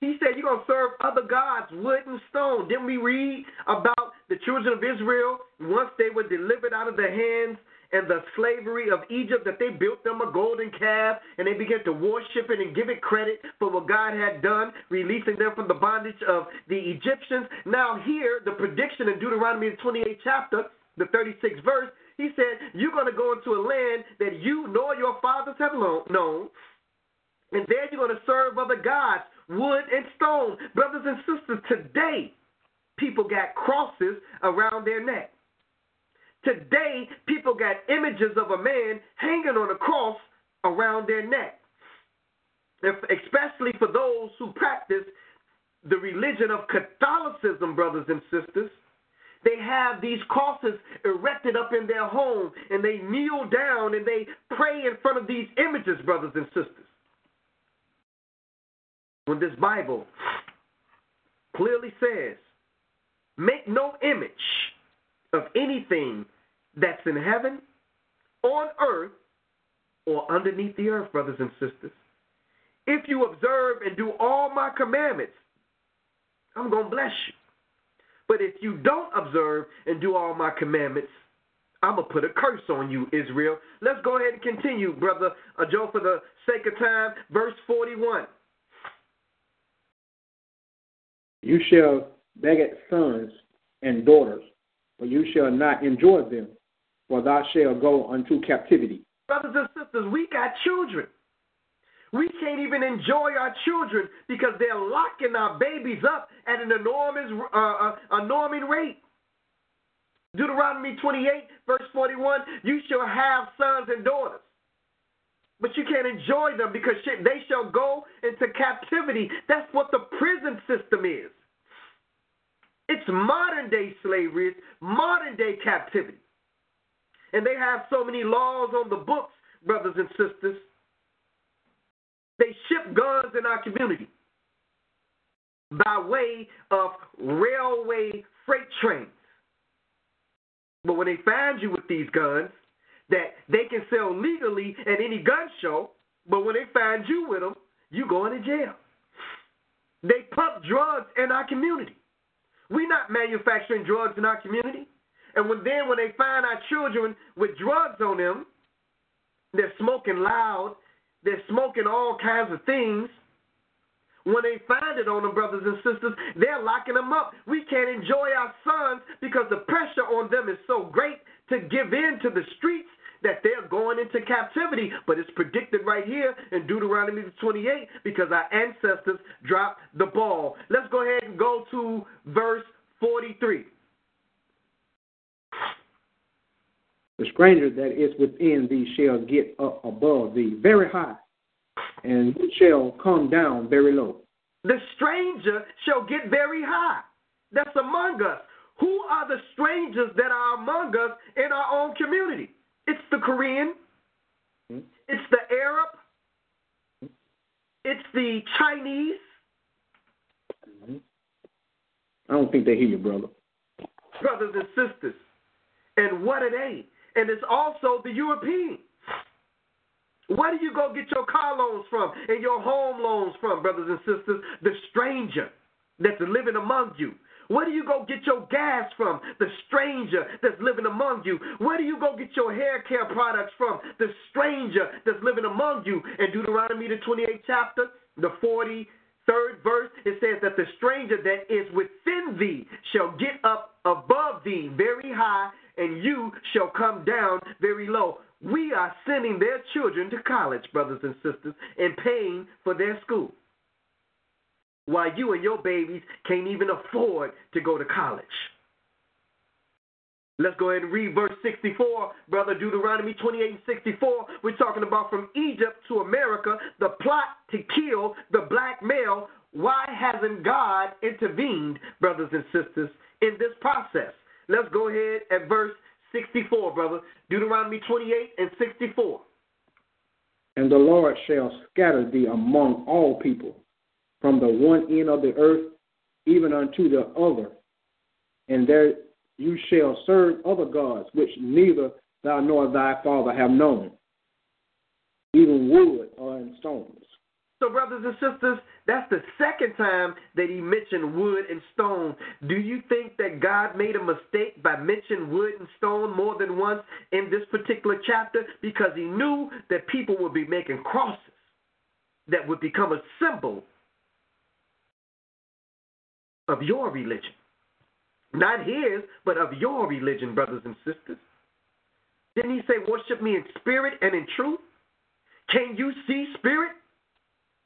D: He said, You're going to serve other gods, wood and stone. Didn't we read about the children of Israel once they were delivered out of the hands and the slavery of Egypt that they built them a golden calf and they began to worship it and give it credit for what God had done, releasing them from the bondage of the Egyptians. Now, here, the prediction in Deuteronomy the 28th chapter, the 36th verse, he said, You're going to go into a land that you nor your fathers have known. And there you're going to serve other gods, wood and stone. Brothers and sisters, today, people got crosses around their neck. Today, people got images of a man hanging on a cross around their neck. Especially for those who practice the religion of Catholicism, brothers and sisters. They have these crosses erected up in their home and they kneel down and they pray in front of these images, brothers and sisters. When this Bible clearly says, make no image of anything that's in heaven, on earth, or underneath the earth, brothers and sisters. If you observe and do all my commandments, I'm going to bless you. But if you don't observe and do all my commandments, I'm going to put a curse on you, Israel. Let's go ahead and continue, brother uh, Joe, for the sake of time. Verse 41.
E: You shall beget sons and daughters, but you shall not enjoy them, for thou shalt go unto captivity.
D: Brothers and sisters, we got children. We can't even enjoy our children because they're locking our babies up at an enormous, uh, uh, enormous rate. Deuteronomy 28, verse 41 You shall have sons and daughters, but you can't enjoy them because they shall go into captivity. That's what the prison system is. It's modern day slavery, it's modern day captivity. And they have so many laws on the books, brothers and sisters. They ship guns in our community by way of railway freight trains. But when they find you with these guns that they can sell legally at any gun show, but when they find you with them, you going to jail. They pump drugs in our community. We're not manufacturing drugs in our community. And when then when they find our children with drugs on them, they're smoking loud, they're smoking all kinds of things. When they find it on them, brothers and sisters, they're locking them up. We can't enjoy our sons because the pressure on them is so great to give in to the streets that they're going into captivity. But it's predicted right here in Deuteronomy 28 because our ancestors dropped the ball. Let's go ahead and go to verse 43.
E: The stranger that is within thee shall get up above thee very high, and shall come down very low.
D: The stranger shall get very high. That's among us. Who are the strangers that are among us in our own community? It's the Korean, hmm? it's the Arab, it's the Chinese.
E: I don't think they hear you, brother.
D: Brothers and sisters. And what are they? And it's also the European. Where do you go get your car loans from and your home loans from, brothers and sisters? The stranger that's living among you. Where do you go get your gas from? The stranger that's living among you. Where do you go get your hair care products from? The stranger that's living among you. In Deuteronomy, the 28th chapter, the 43rd verse, it says that the stranger that is within thee shall get up above thee very high, and you shall come down very low. We are sending their children to college, brothers and sisters, and paying for their school while you and your babies can't even afford to go to college. Let's go ahead and read verse 64, brother Deuteronomy 28 and 64. We're talking about from Egypt to America, the plot to kill the black male. Why hasn't God intervened, brothers and sisters, in this process? Let's go ahead at verse 64, brother. Deuteronomy 28 and 64.
E: And the Lord shall scatter thee among all people from the one end of the earth even unto the other, and there you shall serve other gods, which neither thou nor thy father have known, even wood or in stones.
D: So, brothers and sisters, that's the second time that he mentioned wood and stone. Do you think that God made a mistake by mentioning wood and stone more than once in this particular chapter? Because he knew that people would be making crosses that would become a symbol of your religion. Not his, but of your religion, brothers and sisters. Didn't he say, Worship me in spirit and in truth? Can you see spirit?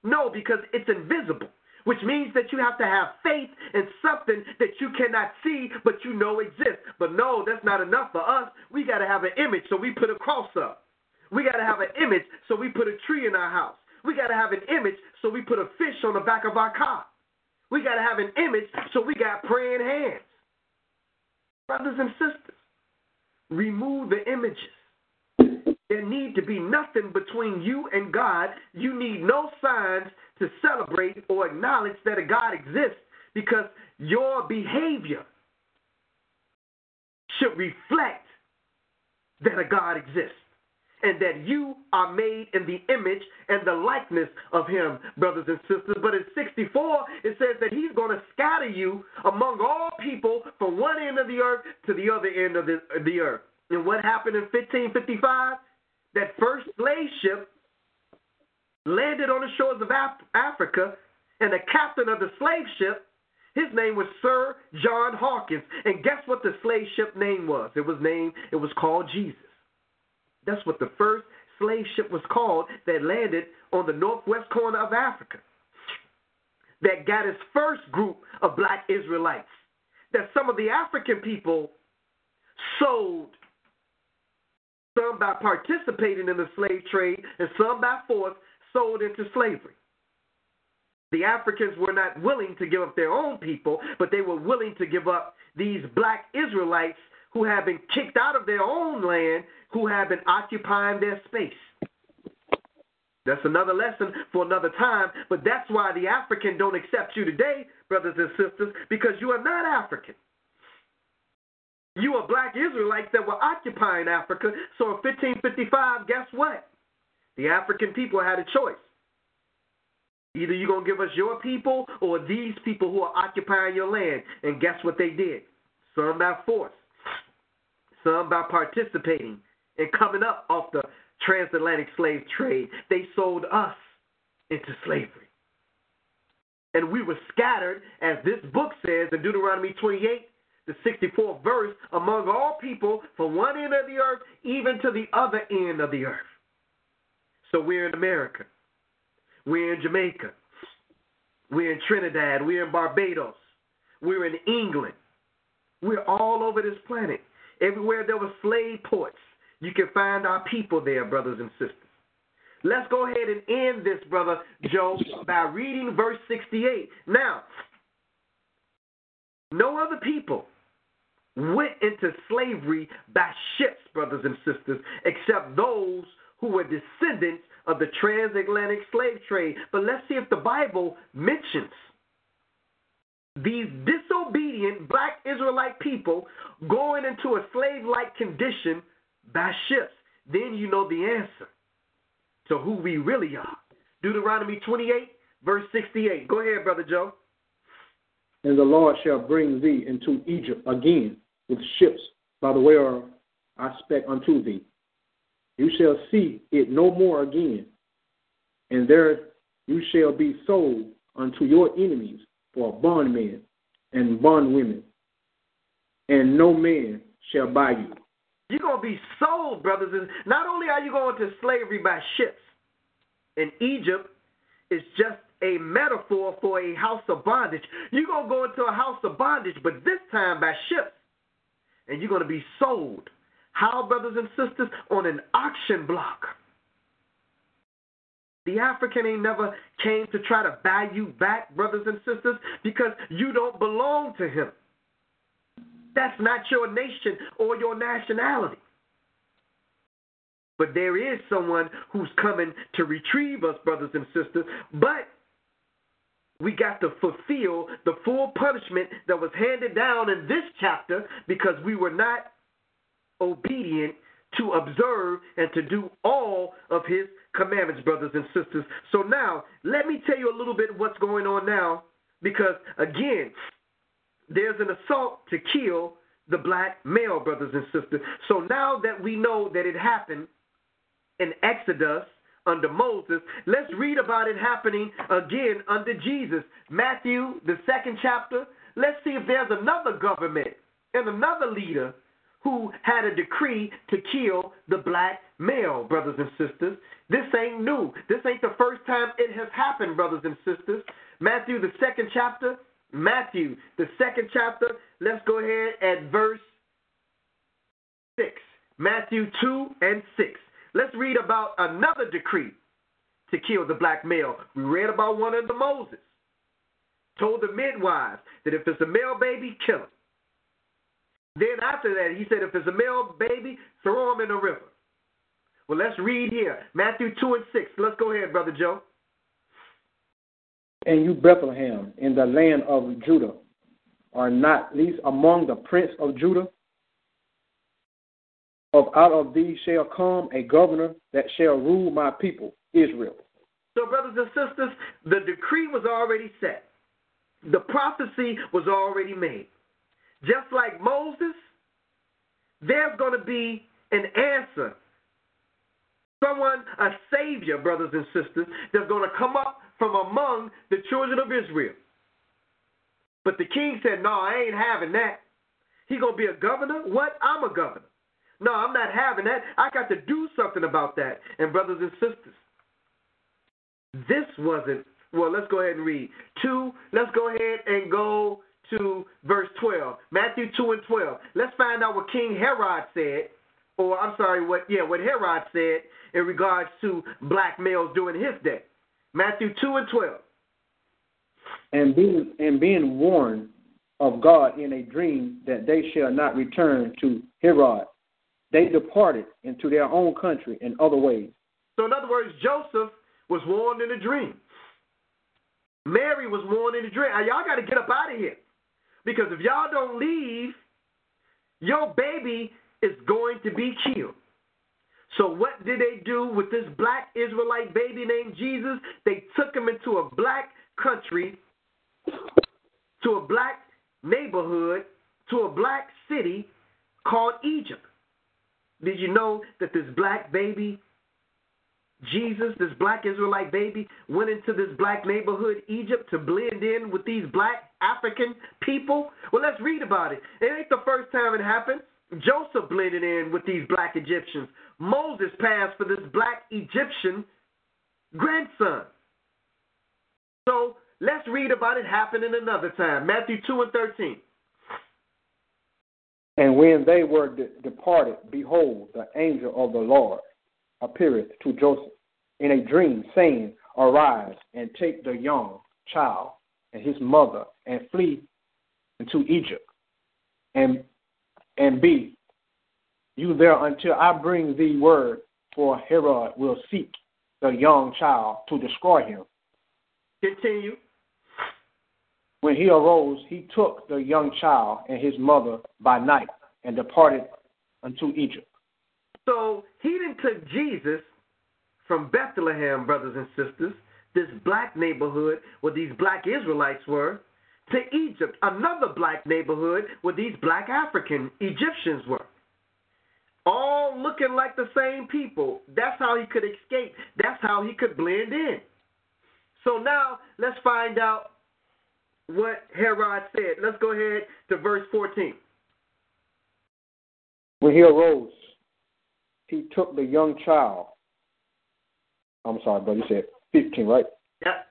D: No, because it's invisible, which means that you have to have faith in something that you cannot see, but you know exists. But no, that's not enough for us. We got to have an image, so we put a cross up. We got to have an image, so we put a tree in our house. We got to have an image, so we put a fish on the back of our car. We got to have an image, so we got praying hands. Brothers and sisters, remove the images. There need to be nothing between you and God. You need no signs to celebrate or acknowledge that a God exists because your behavior should reflect that a God exists and that you are made in the image and the likeness of him, brothers and sisters. But in 64, it says that he's going to scatter you among all people from one end of the earth to the other end of the, the earth. And what happened in 1555? That first slave ship landed on the shores of Af- Africa, and the captain of the slave ship, his name was Sir John Hawkins. And guess what the slave ship name was? It was named, it was called Jesus. That's what the first slave ship was called that landed on the northwest corner of Africa. That got its first group of black Israelites. That some of the African people sold, some by participating in the slave trade, and some by force sold into slavery. The Africans were not willing to give up their own people, but they were willing to give up these black Israelites who have been kicked out of their own land, who have been occupying their space. That's another lesson for another time, but that's why the African don't accept you today, brothers and sisters, because you are not African. You are black Israelites that were occupying Africa. So in 1555, guess what? The African people had a choice. Either you're going to give us your people or these people who are occupying your land. And guess what they did? Some by force, some by participating and coming up off the transatlantic slave trade. They sold us into slavery. And we were scattered, as this book says in Deuteronomy 28, the 64th verse, among all people from one end of the earth even to the other end of the earth. So we're in America. We're in Jamaica. We're in Trinidad. We're in Barbados. We're in England. We're all over this planet. Everywhere there were slave ports, you can find our people there, brothers and sisters. Let's go ahead and end this, brother Joe, by reading verse 68. Now, no other people went into slavery by ships, brothers and sisters, except those who were descendants of the transatlantic slave trade. But let's see if the Bible mentions these disobedient black Israelite people going into a slave like condition by ships. Then you know the answer to who we really are. Deuteronomy 28, verse 68. Go ahead, Brother Joe.
E: And the Lord shall bring thee into Egypt again with ships by the way of I spec unto thee. You shall see it no more again, and there you shall be sold unto your enemies for bondmen and bondwomen, and no man shall buy you.
D: You're going to be sold, brothers. And not only are you going to slavery by ships, in Egypt is just a metaphor for a house of bondage. You're going to go into a house of bondage, but this time by ships. And you're going to be sold. How, brothers and sisters? On an auction block. The African ain't never came to try to buy you back, brothers and sisters, because you don't belong to him. That's not your nation or your nationality. But there is someone who's coming to retrieve us, brothers and sisters. But we got to fulfill the full punishment that was handed down in this chapter because we were not obedient to observe and to do all of his commandments, brothers and sisters. So now, let me tell you a little bit what's going on now because, again, there's an assault to kill the black male, brothers and sisters. So now that we know that it happened in Exodus under Moses, let's read about it happening again under Jesus. Matthew, the second chapter. Let's see if there's another government and another leader who had a decree to kill the black male, brothers and sisters. This ain't new. This ain't the first time it has happened, brothers and sisters. Matthew, the second chapter. Matthew, the second chapter. Let's go ahead at verse 6. Matthew 2 and 6. Let's read about another decree to kill the black male. We read about one under Moses. Told the midwives that if it's a male baby, kill him. Then after that, he said, if it's a male baby, throw him in the river. Well, let's read here Matthew 2 and 6. Let's go ahead, Brother Joe.
E: And you, Bethlehem, in the land of Judah, are not least among the prince of Judah. Of out of these shall come a governor that shall rule my people, Israel.
D: So, brothers and sisters, the decree was already set. The prophecy was already made. Just like Moses, there's going to be an answer. Someone, a savior, brothers and sisters, that's going to come up from among the children of Israel. But the king said, No, I ain't having that. He going to be a governor? What? I'm a governor. No, I'm not having that. I got to do something about that. And, brothers and sisters, this wasn't, well, let's go ahead and read. Two, let's go ahead and go to verse 12. Matthew 2 and 12. Let's find out what King Herod said, or I'm sorry, what yeah, what Herod said in regards to black males during his day. Matthew 2 and 12.
E: And being and being warned of God in a dream that they shall not return to Herod, they departed into their own country in other ways.
D: So, in other words, Joseph was warned in a dream. Mary was warned in a dream. Now, y'all got to get up out of here. Because if y'all don't leave, your baby is going to be killed. So what did they do with this black Israelite baby named Jesus? They took him into a black country, to a black neighborhood, to a black city called Egypt. Did you know that this black baby, Jesus, this black Israelite baby, went into this black neighborhood, Egypt, to blend in with these black African people? Well, let's read about it. It ain't the first time it happened. Joseph blended in with these black Egyptians. Moses passed for this black Egyptian grandson. So let's read about it happening another time. Matthew 2 and 13.
E: And when they were de- departed, behold, the angel of the Lord appeareth to Joseph in a dream, saying, Arise and take the young child and his mother and flee into Egypt, and and be you there until I bring thee word, for Herod will seek the young child to destroy him.
D: Continue.
E: When he arose, he took the young child and his mother by night and departed unto Egypt.
D: So he then took Jesus from Bethlehem, brothers and sisters, this black neighborhood where these black Israelites were, to Egypt, another black neighborhood where these black African Egyptians were. All looking like the same people. That's how he could escape. That's how he could blend in. So now let's find out what Herod said. Let's go ahead to verse 14.
E: When he arose, he took the young child. I'm sorry, but You said 15, right?
D: Yep.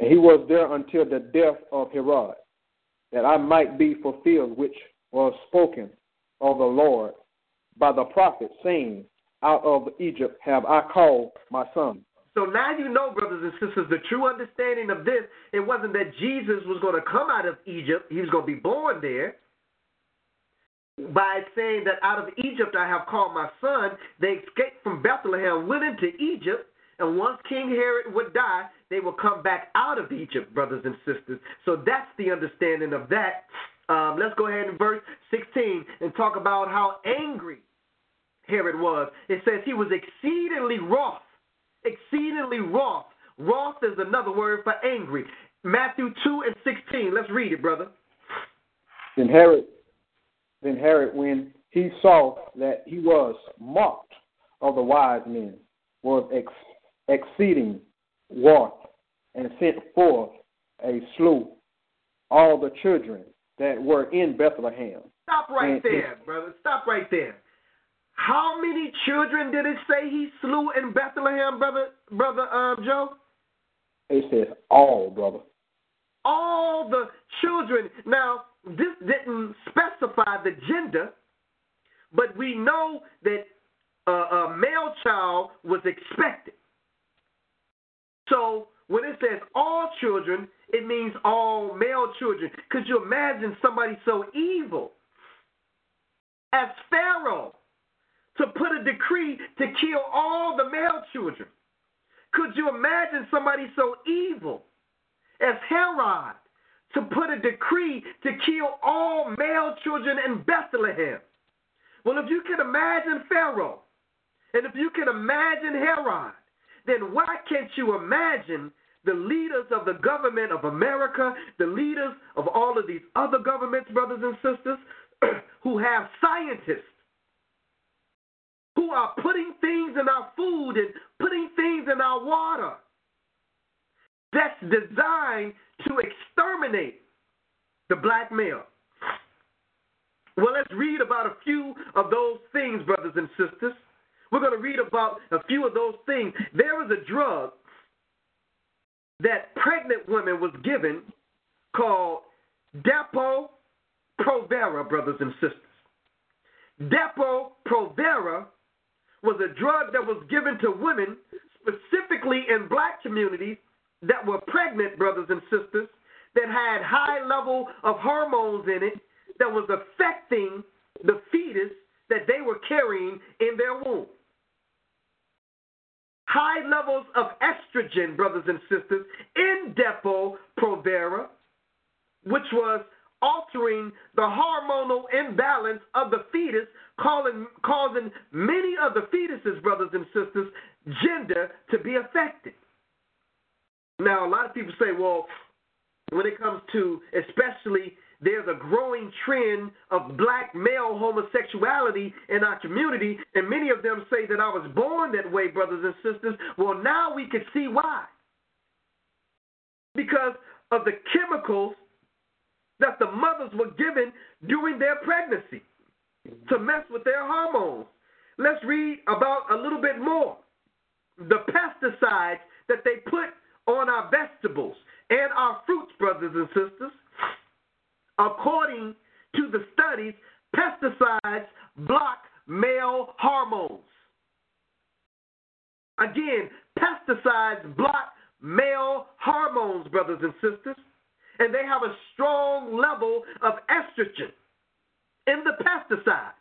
E: And he was there until the death of Herod, that I might be fulfilled, which was spoken of the Lord by the prophet, saying, Out of Egypt have I called my son.
D: So now you know, brothers and sisters, the true understanding of this. It wasn't that Jesus was going to come out of Egypt, he was going to be born there. By saying that out of Egypt I have called my son, they escaped from Bethlehem, went into Egypt, and once King Herod would die, they will come back out of Egypt, brothers and sisters. So that's the understanding of that. Um, let's go ahead and verse 16 and talk about how angry Herod was. It says he was exceedingly wroth. Exceedingly wroth. Wroth is another word for angry. Matthew 2 and 16. Let's read it, brother.
E: Then Herod, then Herod, when he saw that he was mocked of the wise men, was ex- exceeding wroth, and sent forth a slew all the children that were in Bethlehem.
D: Stop right
E: And-
D: there, brother. Stop right there. How many children did it say he slew in Bethlehem, brother, brother um, Joe?
E: It says all, brother.
D: all the children. Now, this didn't specify the gender, but we know that a, a male child was expected. So when it says all children, it means all male children. Could you imagine somebody so evil as Pharaoh to put a decree to kill all the male children? Could you imagine somebody so evil as Herod to put a decree to kill all male children in Bethlehem? Well, if you can imagine Pharaoh, and if you can imagine Herod, then why can't you imagine the leaders of the government of America, the leaders of all of these other governments, brothers and sisters, who have scientists who are putting things in our food and putting things in our water that's designed to exterminate the black male. Well, let's read about a few of those things, brothers and sisters. We're going to read about a few of those things. There was a drug that pregnant women was given called Depo-Provera, brothers and sisters. Depo-Provera was a drug that was given to women, specifically in black communities, that were pregnant, brothers and sisters, that had high level of hormones in it that was affecting the fetus that they were carrying in their womb. High levels of estrogen, brothers and sisters, in Depo-Provera, which was altering the hormonal imbalance of the fetus, causing, causing many of the fetuses, brothers and sisters, gender to be affected. Now, a lot of people say, well, when it comes to especially there's a growing trend of black male homosexuality in our community, and many of them say that I was born that way, brothers and sisters. Well, now we can see why. Because of the chemicals that the mothers were given during their pregnancy to mess with their hormones. Let's read about a little bit more. The pesticides that they put on our vegetables and our fruits, brothers and sisters. According to the studies, pesticides block male hormones. Again, pesticides block male hormones, brothers and sisters, and they have a strong level of estrogen in the pesticides.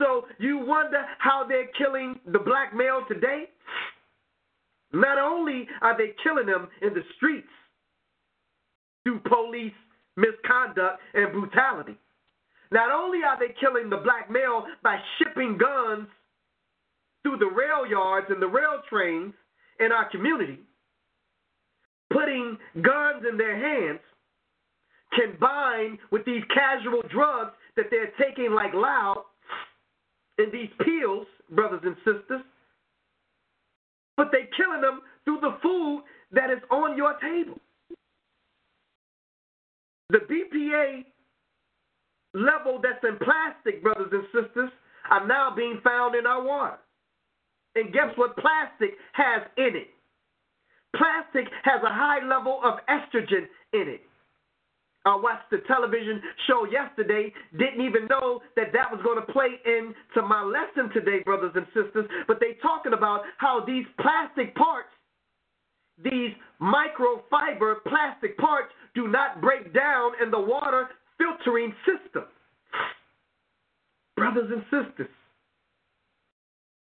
D: So you wonder how they're killing the black male today? Not only are they killing them in the streets through police misconduct and brutality, not only are they killing the black male by shipping guns through the rail yards and the rail trains in our community, putting guns in their hands, combined with these casual drugs that they're taking like loud, and these pills, brothers and sisters, but they're killing them through the food that is on your table. The BPA level that's in plastic, brothers and sisters, are now being found in our water. And guess what plastic has in it? Plastic has a high level of estrogen in it. I watched the television show yesterday, didn't even know that that was going to play into my lesson today, brothers and sisters. But they talking about how these plastic parts, these microfiber plastic parts, do not break down in the water filtering system. Brothers and sisters,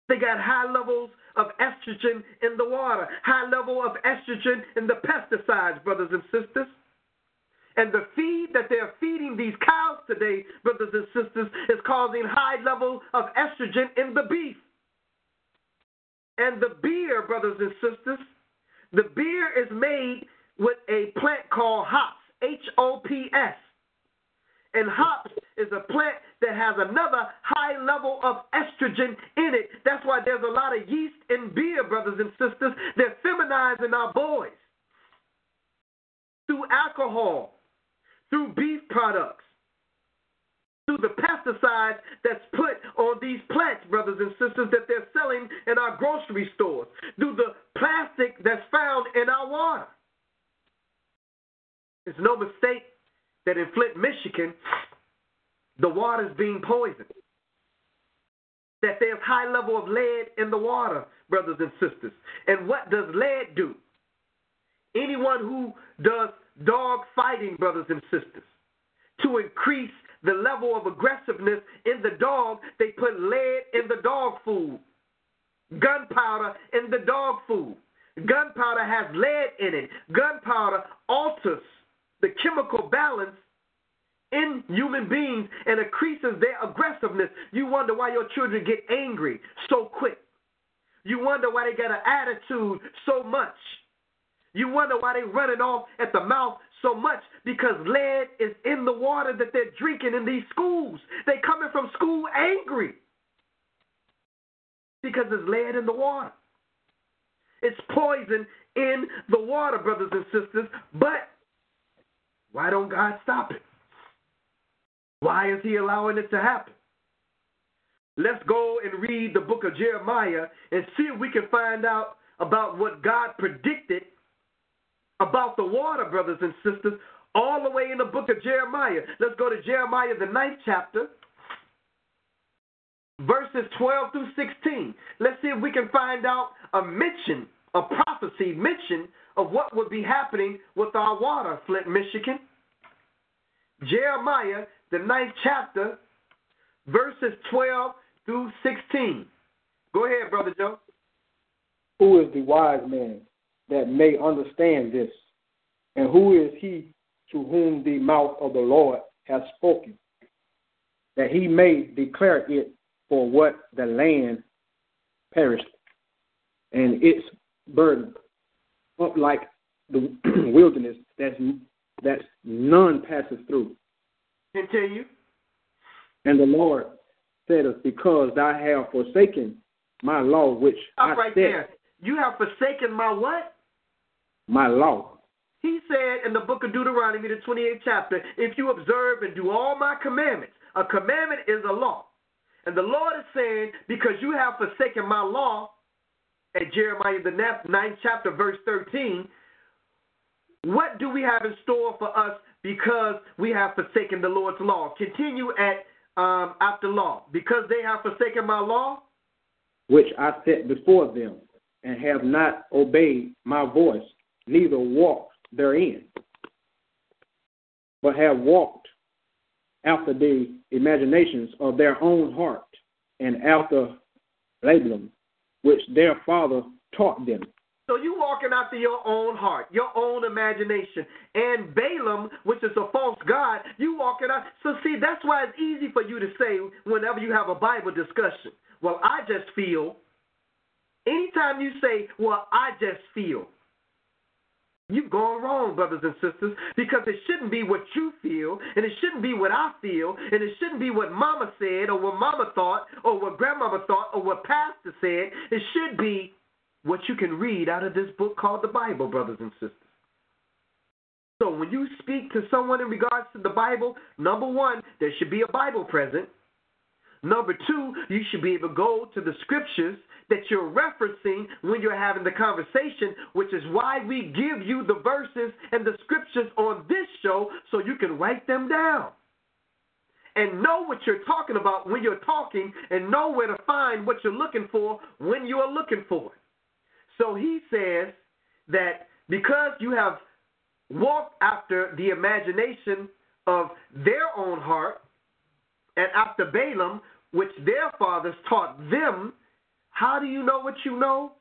D: they got high levels of estrogen in the water, high level of estrogen in the pesticides, brothers and sisters. And the feed that they're feeding these cows today, brothers and sisters, is causing high level of estrogen in the beef. And the beer, brothers and sisters, the beer is made with a plant called hops, H O P S. And hops is a plant that has another high level of estrogen in it. That's why there's a lot of yeast in beer, brothers and sisters. They're feminizing our boys through alcohol, through beef products, through the pesticides that's put on these plants, brothers and sisters, that they're selling in our grocery stores, through the plastic that's found in our water. It's no mistake that in Flint, Michigan, the water is being poisoned. That there's high level of lead in the water, brothers and sisters. And what does lead do? Anyone who does dog fighting, brothers and sisters, to increase the level of aggressiveness in the dog, they put lead in the dog food, gunpowder in the dog food. Gunpowder has lead in it. Gunpowder alters the chemical balance in human beings and increases their aggressiveness. You wonder why your children get angry so quick. You wonder why they got an attitude so much. You wonder why they running off at the mouth so much because lead is in the water that they're drinking in these schools. They coming from school angry because there's lead in the water. It's poison in the water, brothers and sisters. But why don't God stop it? Why is He allowing it to happen? Let's go and read the book of Jeremiah and see if we can find out about what God predicted about the water, brothers and sisters, all the way in the book of Jeremiah. Let's go to Jeremiah, the ninth chapter, verses 12 through 16. Let's see if we can find out a mention, a prophecy mention of what would be happening with our water, Flint, Michigan. Jeremiah, the ninth chapter, verses 12 through 16. Go ahead, Brother Joe.
E: Who is the wise man that may understand this? And who is he to whom the mouth of the Lord has spoken? That he may declare it for what the land perished, and its burden up like the wilderness that's that none passes through.
D: Continue.
E: And the Lord said, Because thou hast forsaken my law, which
D: Stop
E: I
D: right
E: set,
D: there. You have forsaken my what?
E: my law,
D: He said in the book of Deuteronomy, the 28th chapter, if you observe and do all my commandments, a commandment is a law. And the Lord is saying, because you have forsaken my law, at Jeremiah, the ninth chapter, verse 13, what do we have in store for us because we have forsaken the Lord's law? Continue at um, after law. Because they have forsaken my law,
E: which I set before them, and have not obeyed my voice, neither walked therein, but have walked after the imaginations of their own heart, and after Baalim, which their father taught them.
D: So you walking after your own heart, your own imagination. And Balaam, which is a false god, you walking out. So see, that's why it's easy for you to say whenever you have a Bible discussion, well, I just feel. Anytime you say, well, I just feel, You've gone wrong, brothers and sisters, because it shouldn't be what you feel, and it shouldn't be what I feel, and it shouldn't be what mama said, or what mama thought, or what grandmama thought, or what pastor said. It should be what you can read out of this book called the Bible, brothers and sisters. So when you speak to someone in regards to the Bible, number one, there should be a Bible present. Number two, you should be able to go to the scriptures that you're referencing when you're having the conversation, which is why we give you the verses and the scriptures on this show so you can write them down and know what you're talking about when you're talking and know where to find what you're looking for when you are looking for it. So he says that because you have walked after the imagination of their own heart and after Balaam, which their fathers taught them, how do you know what you know?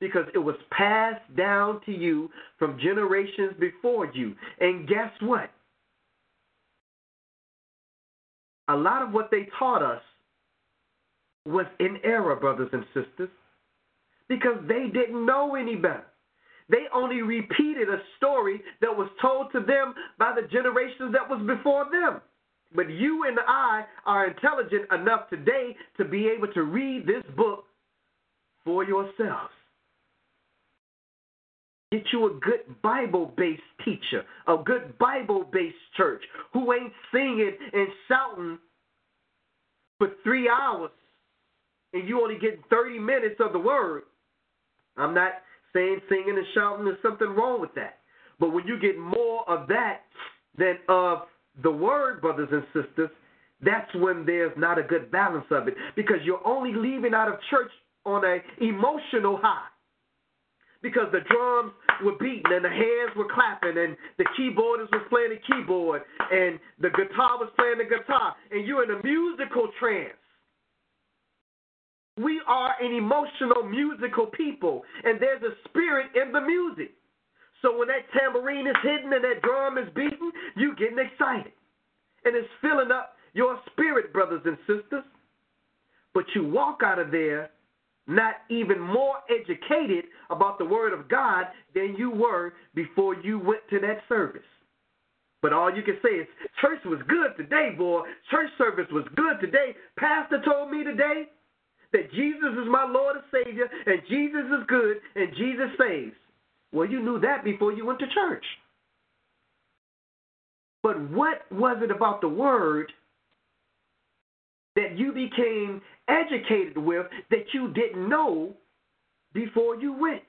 D: Because it was passed down to you from generations before you. And guess what? A lot of what they taught us was in error, brothers and sisters, because they didn't know any better. They only repeated a story that was told to them by the generations that was before them. But you and I are intelligent enough today to be able to read this book for yourselves. Get you a good Bible based teacher, a good Bible based church who ain't singing and shouting for three hours and you only get 30 minutes of the word. I'm not saying singing and shouting, there's something wrong with that. But when you get more of that than of the word, brothers and sisters, that's when there's not a good balance of it because you're only leaving out of church on an emotional high. Because the drums were beating and the hands were clapping and the keyboardist was playing the keyboard and the guitar was playing the guitar and you're in a musical trance. We are an emotional musical people and there's a spirit in the music. So when that tambourine is hitting and that drum is beating, you're getting excited. And it's filling up your spirit, brothers and sisters. But you walk out of there not even more educated about the Word of God than you were before you went to that service. But all you can say is, church was good today, boy. Church service was good today. Pastor told me today that Jesus is my Lord and Savior, and Jesus is good, and Jesus saves. Well, you knew that before you went to church. But what was it about the Word that you became educated with that you didn't know before you went?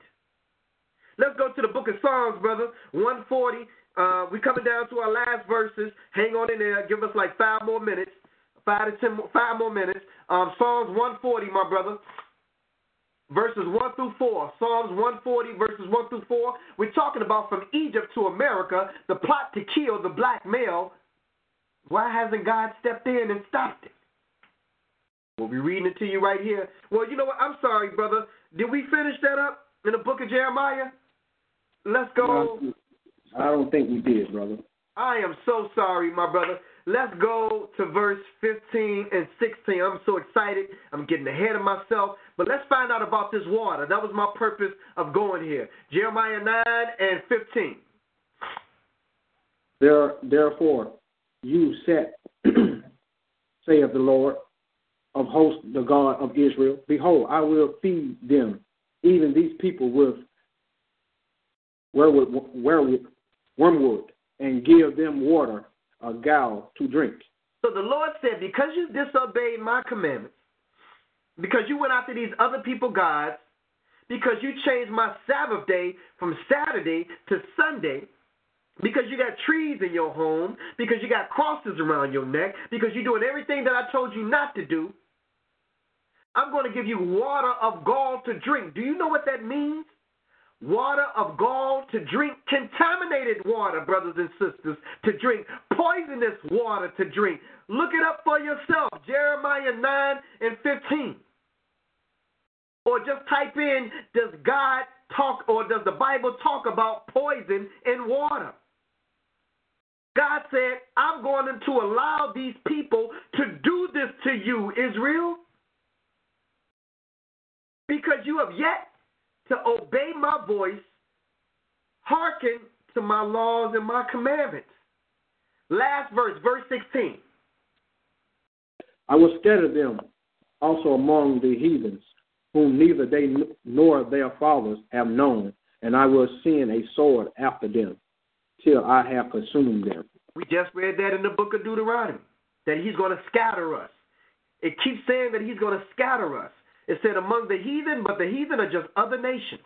D: Let's go to the book of Psalms, brother. 140. Uh, we're coming down to our last verses. Hang on in there. Give us like five more minutes. Five to ten, more, five more minutes. Um, Psalms 140, my brother. verses 1 through 4. Psalms 140, verses 1 through 4. We're talking about from Egypt to America, the plot to kill the black male. Why hasn't God stepped in and stopped it? We'll be reading it to you right here. Well, you know what? I'm sorry, brother. Did we finish that up in the book of Jeremiah? Let's go.
E: I don't think we did, brother.
D: I am so sorry, my brother. Let's go to verse 15 and 16. I'm so excited. I'm getting ahead of myself. But let's find out about this water. That was my purpose of going here. Jeremiah 9 and 15.
E: There, therefore, you set, saith the Lord of hosts, the God of Israel. Behold, I will feed them, even these people, with wherewith, wormwood, and give them water, a gall to drink.
D: So the Lord said, Because you disobeyed my commandments, because you went after these other people gods, because you changed my Sabbath day from Saturday to Sunday, because you got trees in your home, because you got crosses around your neck, because you're doing everything that I told you not to do, I'm going to give you water of gall to drink. Do you know what that means? Water of gall to drink, contaminated water, brothers and sisters, to drink, poisonous water to drink. Look it up for yourself. Jeremiah 9 and 15. Or just type in, does God talk, or does the Bible talk about poison in water? God said, I'm going to allow these people to do this to you, Israel, because you have yet to obey my voice, hearken to my laws and my commandments. Last verse, verse 16.
E: I will scatter them also among the heathens, whom neither they nor their fathers have known, and I will send a sword after them till I have consumed them.
D: We just read that in the book of Deuteronomy, that he's going to scatter us. It keeps saying that he's going to scatter us. It said among the heathen, but the heathen are just other nations.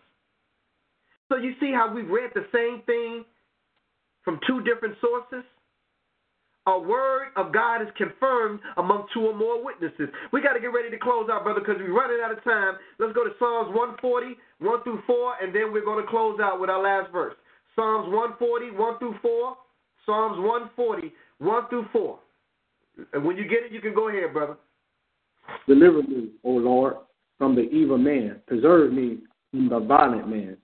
D: So you see how we've read the same thing from two different sources? A word of God is confirmed among two or more witnesses. We got to get ready to close out, brother, because we're running out of time. Let's go to Psalms 140, 1 through 4, and then we're going to close out with our last verse. Psalms 140, 1 through 4. Psalms 140, 1 through 4. And when you get it, you can go ahead, brother.
E: Deliver me, O Lord, from the evil man. Preserve me from the violent man,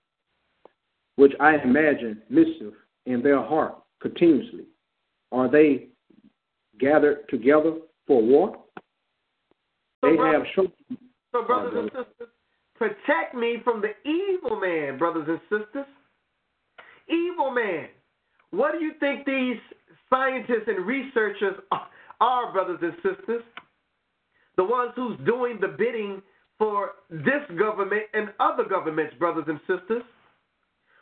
E: which I imagine mischief in their heart continuously. Are they gathered together for war?
D: So,
E: They
D: brother-
E: have shown.
D: So, brothers and sisters, protect me from the evil man, brothers and sisters. Evil man. What do you think these scientists and researchers are, brothers and sisters? The ones who's doing the bidding for this government and other governments, brothers and sisters.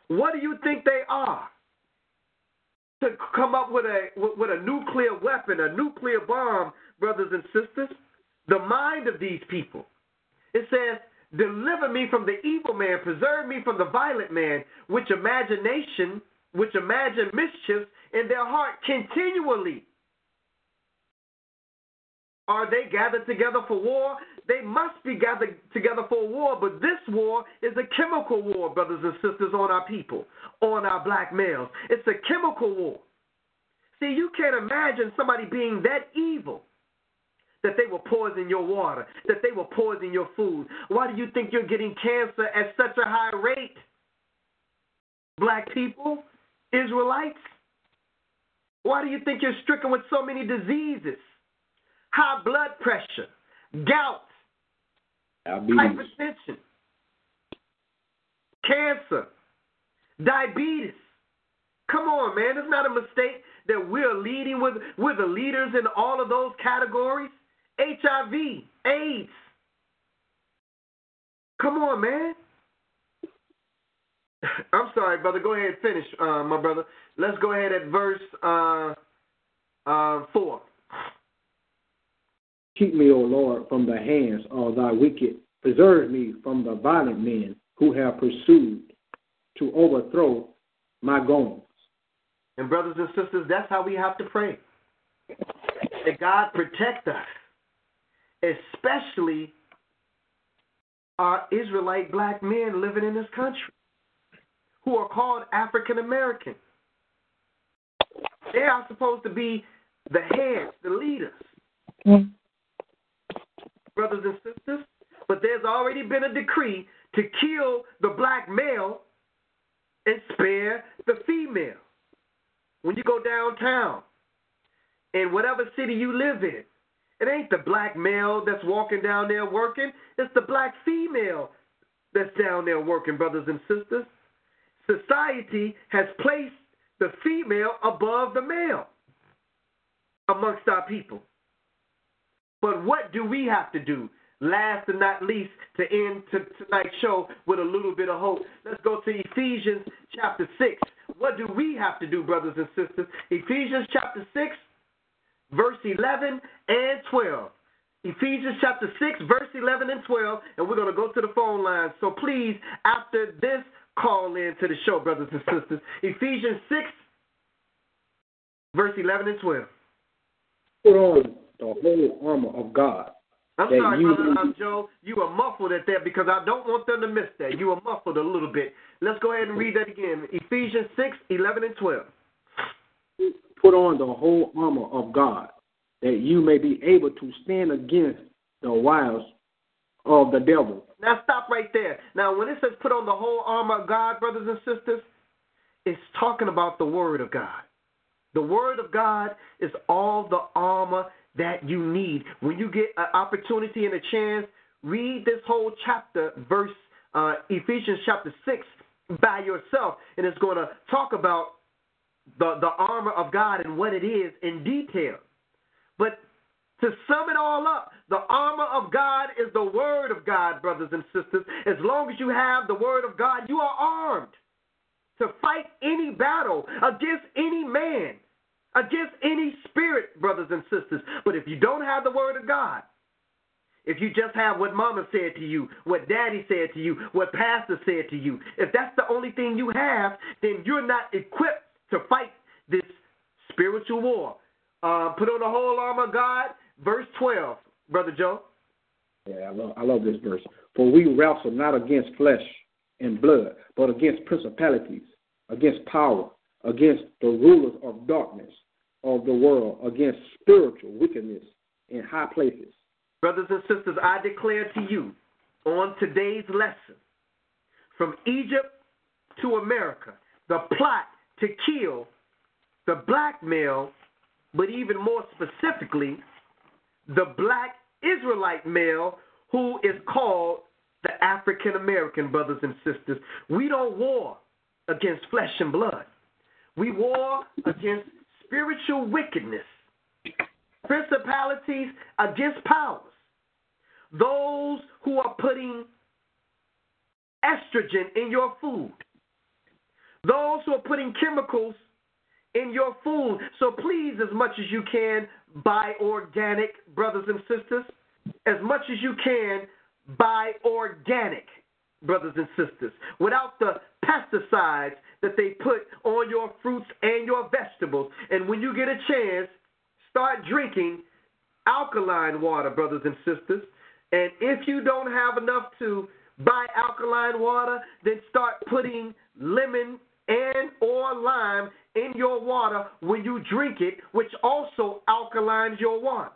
D: What do you think they are? To come up with a with a nuclear weapon, a nuclear bomb, brothers and sisters. The mind of these people. It says, Deliver me from the evil man, preserve me from the violent man, which imagination, which imagine mischiefs in their heart continually. Are they gathered together for war? They must be gathered together for war, but this war is a chemical war, brothers and sisters, on our people, on our black males. It's a chemical war. See, you can't imagine somebody being that evil that they will poison your water, that they will poison your food. Why do you think you're getting cancer at such a high rate? Black people, Israelites? Why do you think you're stricken with so many diseases? High blood pressure, gout,
E: Diabetes.
D: hypertension, cancer, diabetes. Come on, man. It's not a mistake that we're leading with we're the leaders in all of those categories. HIV, AIDS. Come on, man. I'm sorry, brother. Go ahead, and finish, uh, my brother. Let's go ahead at verse uh, uh, four.
E: Keep me, O Lord, from the hands of thy wicked. Preserve me from the violent men who have pursued to overthrow my goings.
D: And brothers and sisters, that's how we have to pray. That God protect us, especially our Israelite black men living in this country who are called African American. They are supposed to be the heads, the leaders, mm-hmm. Brothers and sisters. But there's already been a decree to kill the black male and spare the female. When you go downtown, in whatever city you live in, it ain't the black male that's walking down there working, it's the black female that's down there working, brothers and sisters. Society has placed the female above the male amongst our people. But what do we have to do? Last and not least, to end tonight's show with a little bit of hope. Let's go to Ephesians chapter 6. What do we have to do, brothers and sisters? Ephesians chapter 6, verse 11 and 12. Ephesians chapter 6, verse 11 and 12, and we're going to go to the phone line. So please, after this, call in to the show, brothers and sisters. Ephesians 6, verse 11 and 12.
E: Put on the whole armor of God.
D: I'm sorry, you, brother um, Joe. You were muffled at that because I don't want them to miss that. You were muffled a little bit. Let's go ahead and read that again. Ephesians 6, 11 and 12.
E: Put on the whole armor of God that you may be able to stand against the wiles of the devil.
D: Now stop right there. Now when it says put on the whole armor of God, brothers and sisters, it's talking about the word of God. The word of God is all the armor that you need. When you get an opportunity and a chance, read this whole chapter, verse uh, Ephesians chapter 6 by yourself, and it's going to talk about the, the armor of God and what it is in detail. But to sum it all up, the armor of God is the word of God, brothers and sisters. As long as you have the word of God, you are armed to fight any battle against any man, against any spirit, brothers and sisters. But if you don't have the word of God, if you just have what mama said to you, what daddy said to you, what pastor said to you, if that's the only thing you have, then you're not equipped to fight this spiritual war. Uh, put on the whole armor of God, verse 12, Brother Joe.
E: Yeah, I love, I love this verse. For we wrestle not against flesh and blood, but against principalities, against power, against the rulers of darkness of the world, against spiritual wickedness in high places.
D: Brothers and sisters, I declare to you on today's lesson from Egypt to America, the plot to kill the black male, but even more specifically, the black Israelite male who is called the African American brothers and sisters. We don't war against flesh and blood. We war against spiritual wickedness, principalities against powers, those who are putting estrogen in your food, those who are putting chemicals in your food. So please, as much as you can, buy organic, brothers and sisters. As much as you can, buy organic, brothers and sisters, without the pesticides that they put on your fruits and your vegetables. And when you get a chance, start drinking alkaline water, brothers and sisters. And if you don't have enough to buy alkaline water, then start putting lemon and or lime in your water when you drink it, which also alkalines your water.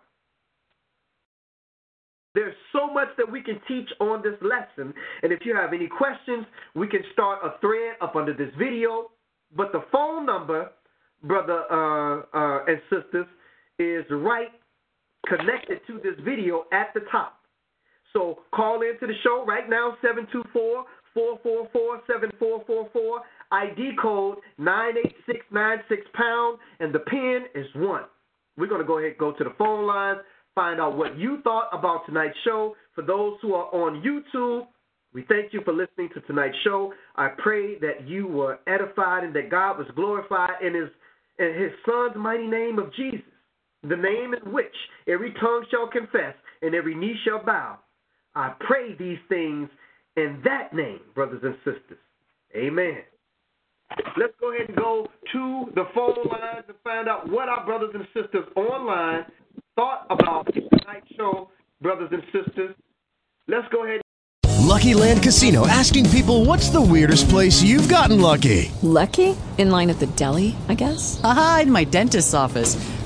D: There's so much that we can teach on this lesson. And if you have any questions, we can start a thread up under this video. But the phone number, brother uh, uh, and sisters, is right connected to this video at the top. So call into the show right now, 724 444 7444. ID code 98696 pound, and the pin is one. We're going to go ahead and go to the phone lines, find out what you thought about tonight's show. For those who are on YouTube, we thank you for listening to tonight's show. I pray that you were edified and that God was glorified in his in his son's mighty name of Jesus, the name in which every tongue shall confess and every knee shall bow. I pray these things in that name, brothers and sisters. Amen. Let's go ahead and go to the phone lines and find out what our brothers and sisters online thought about tonight's show, brothers and sisters. Let's go ahead.
F: Lucky Land Casino asking people what's the weirdest place you've gotten lucky?
G: Lucky? In line at the deli, I guess?
H: Aha, in my dentist's office.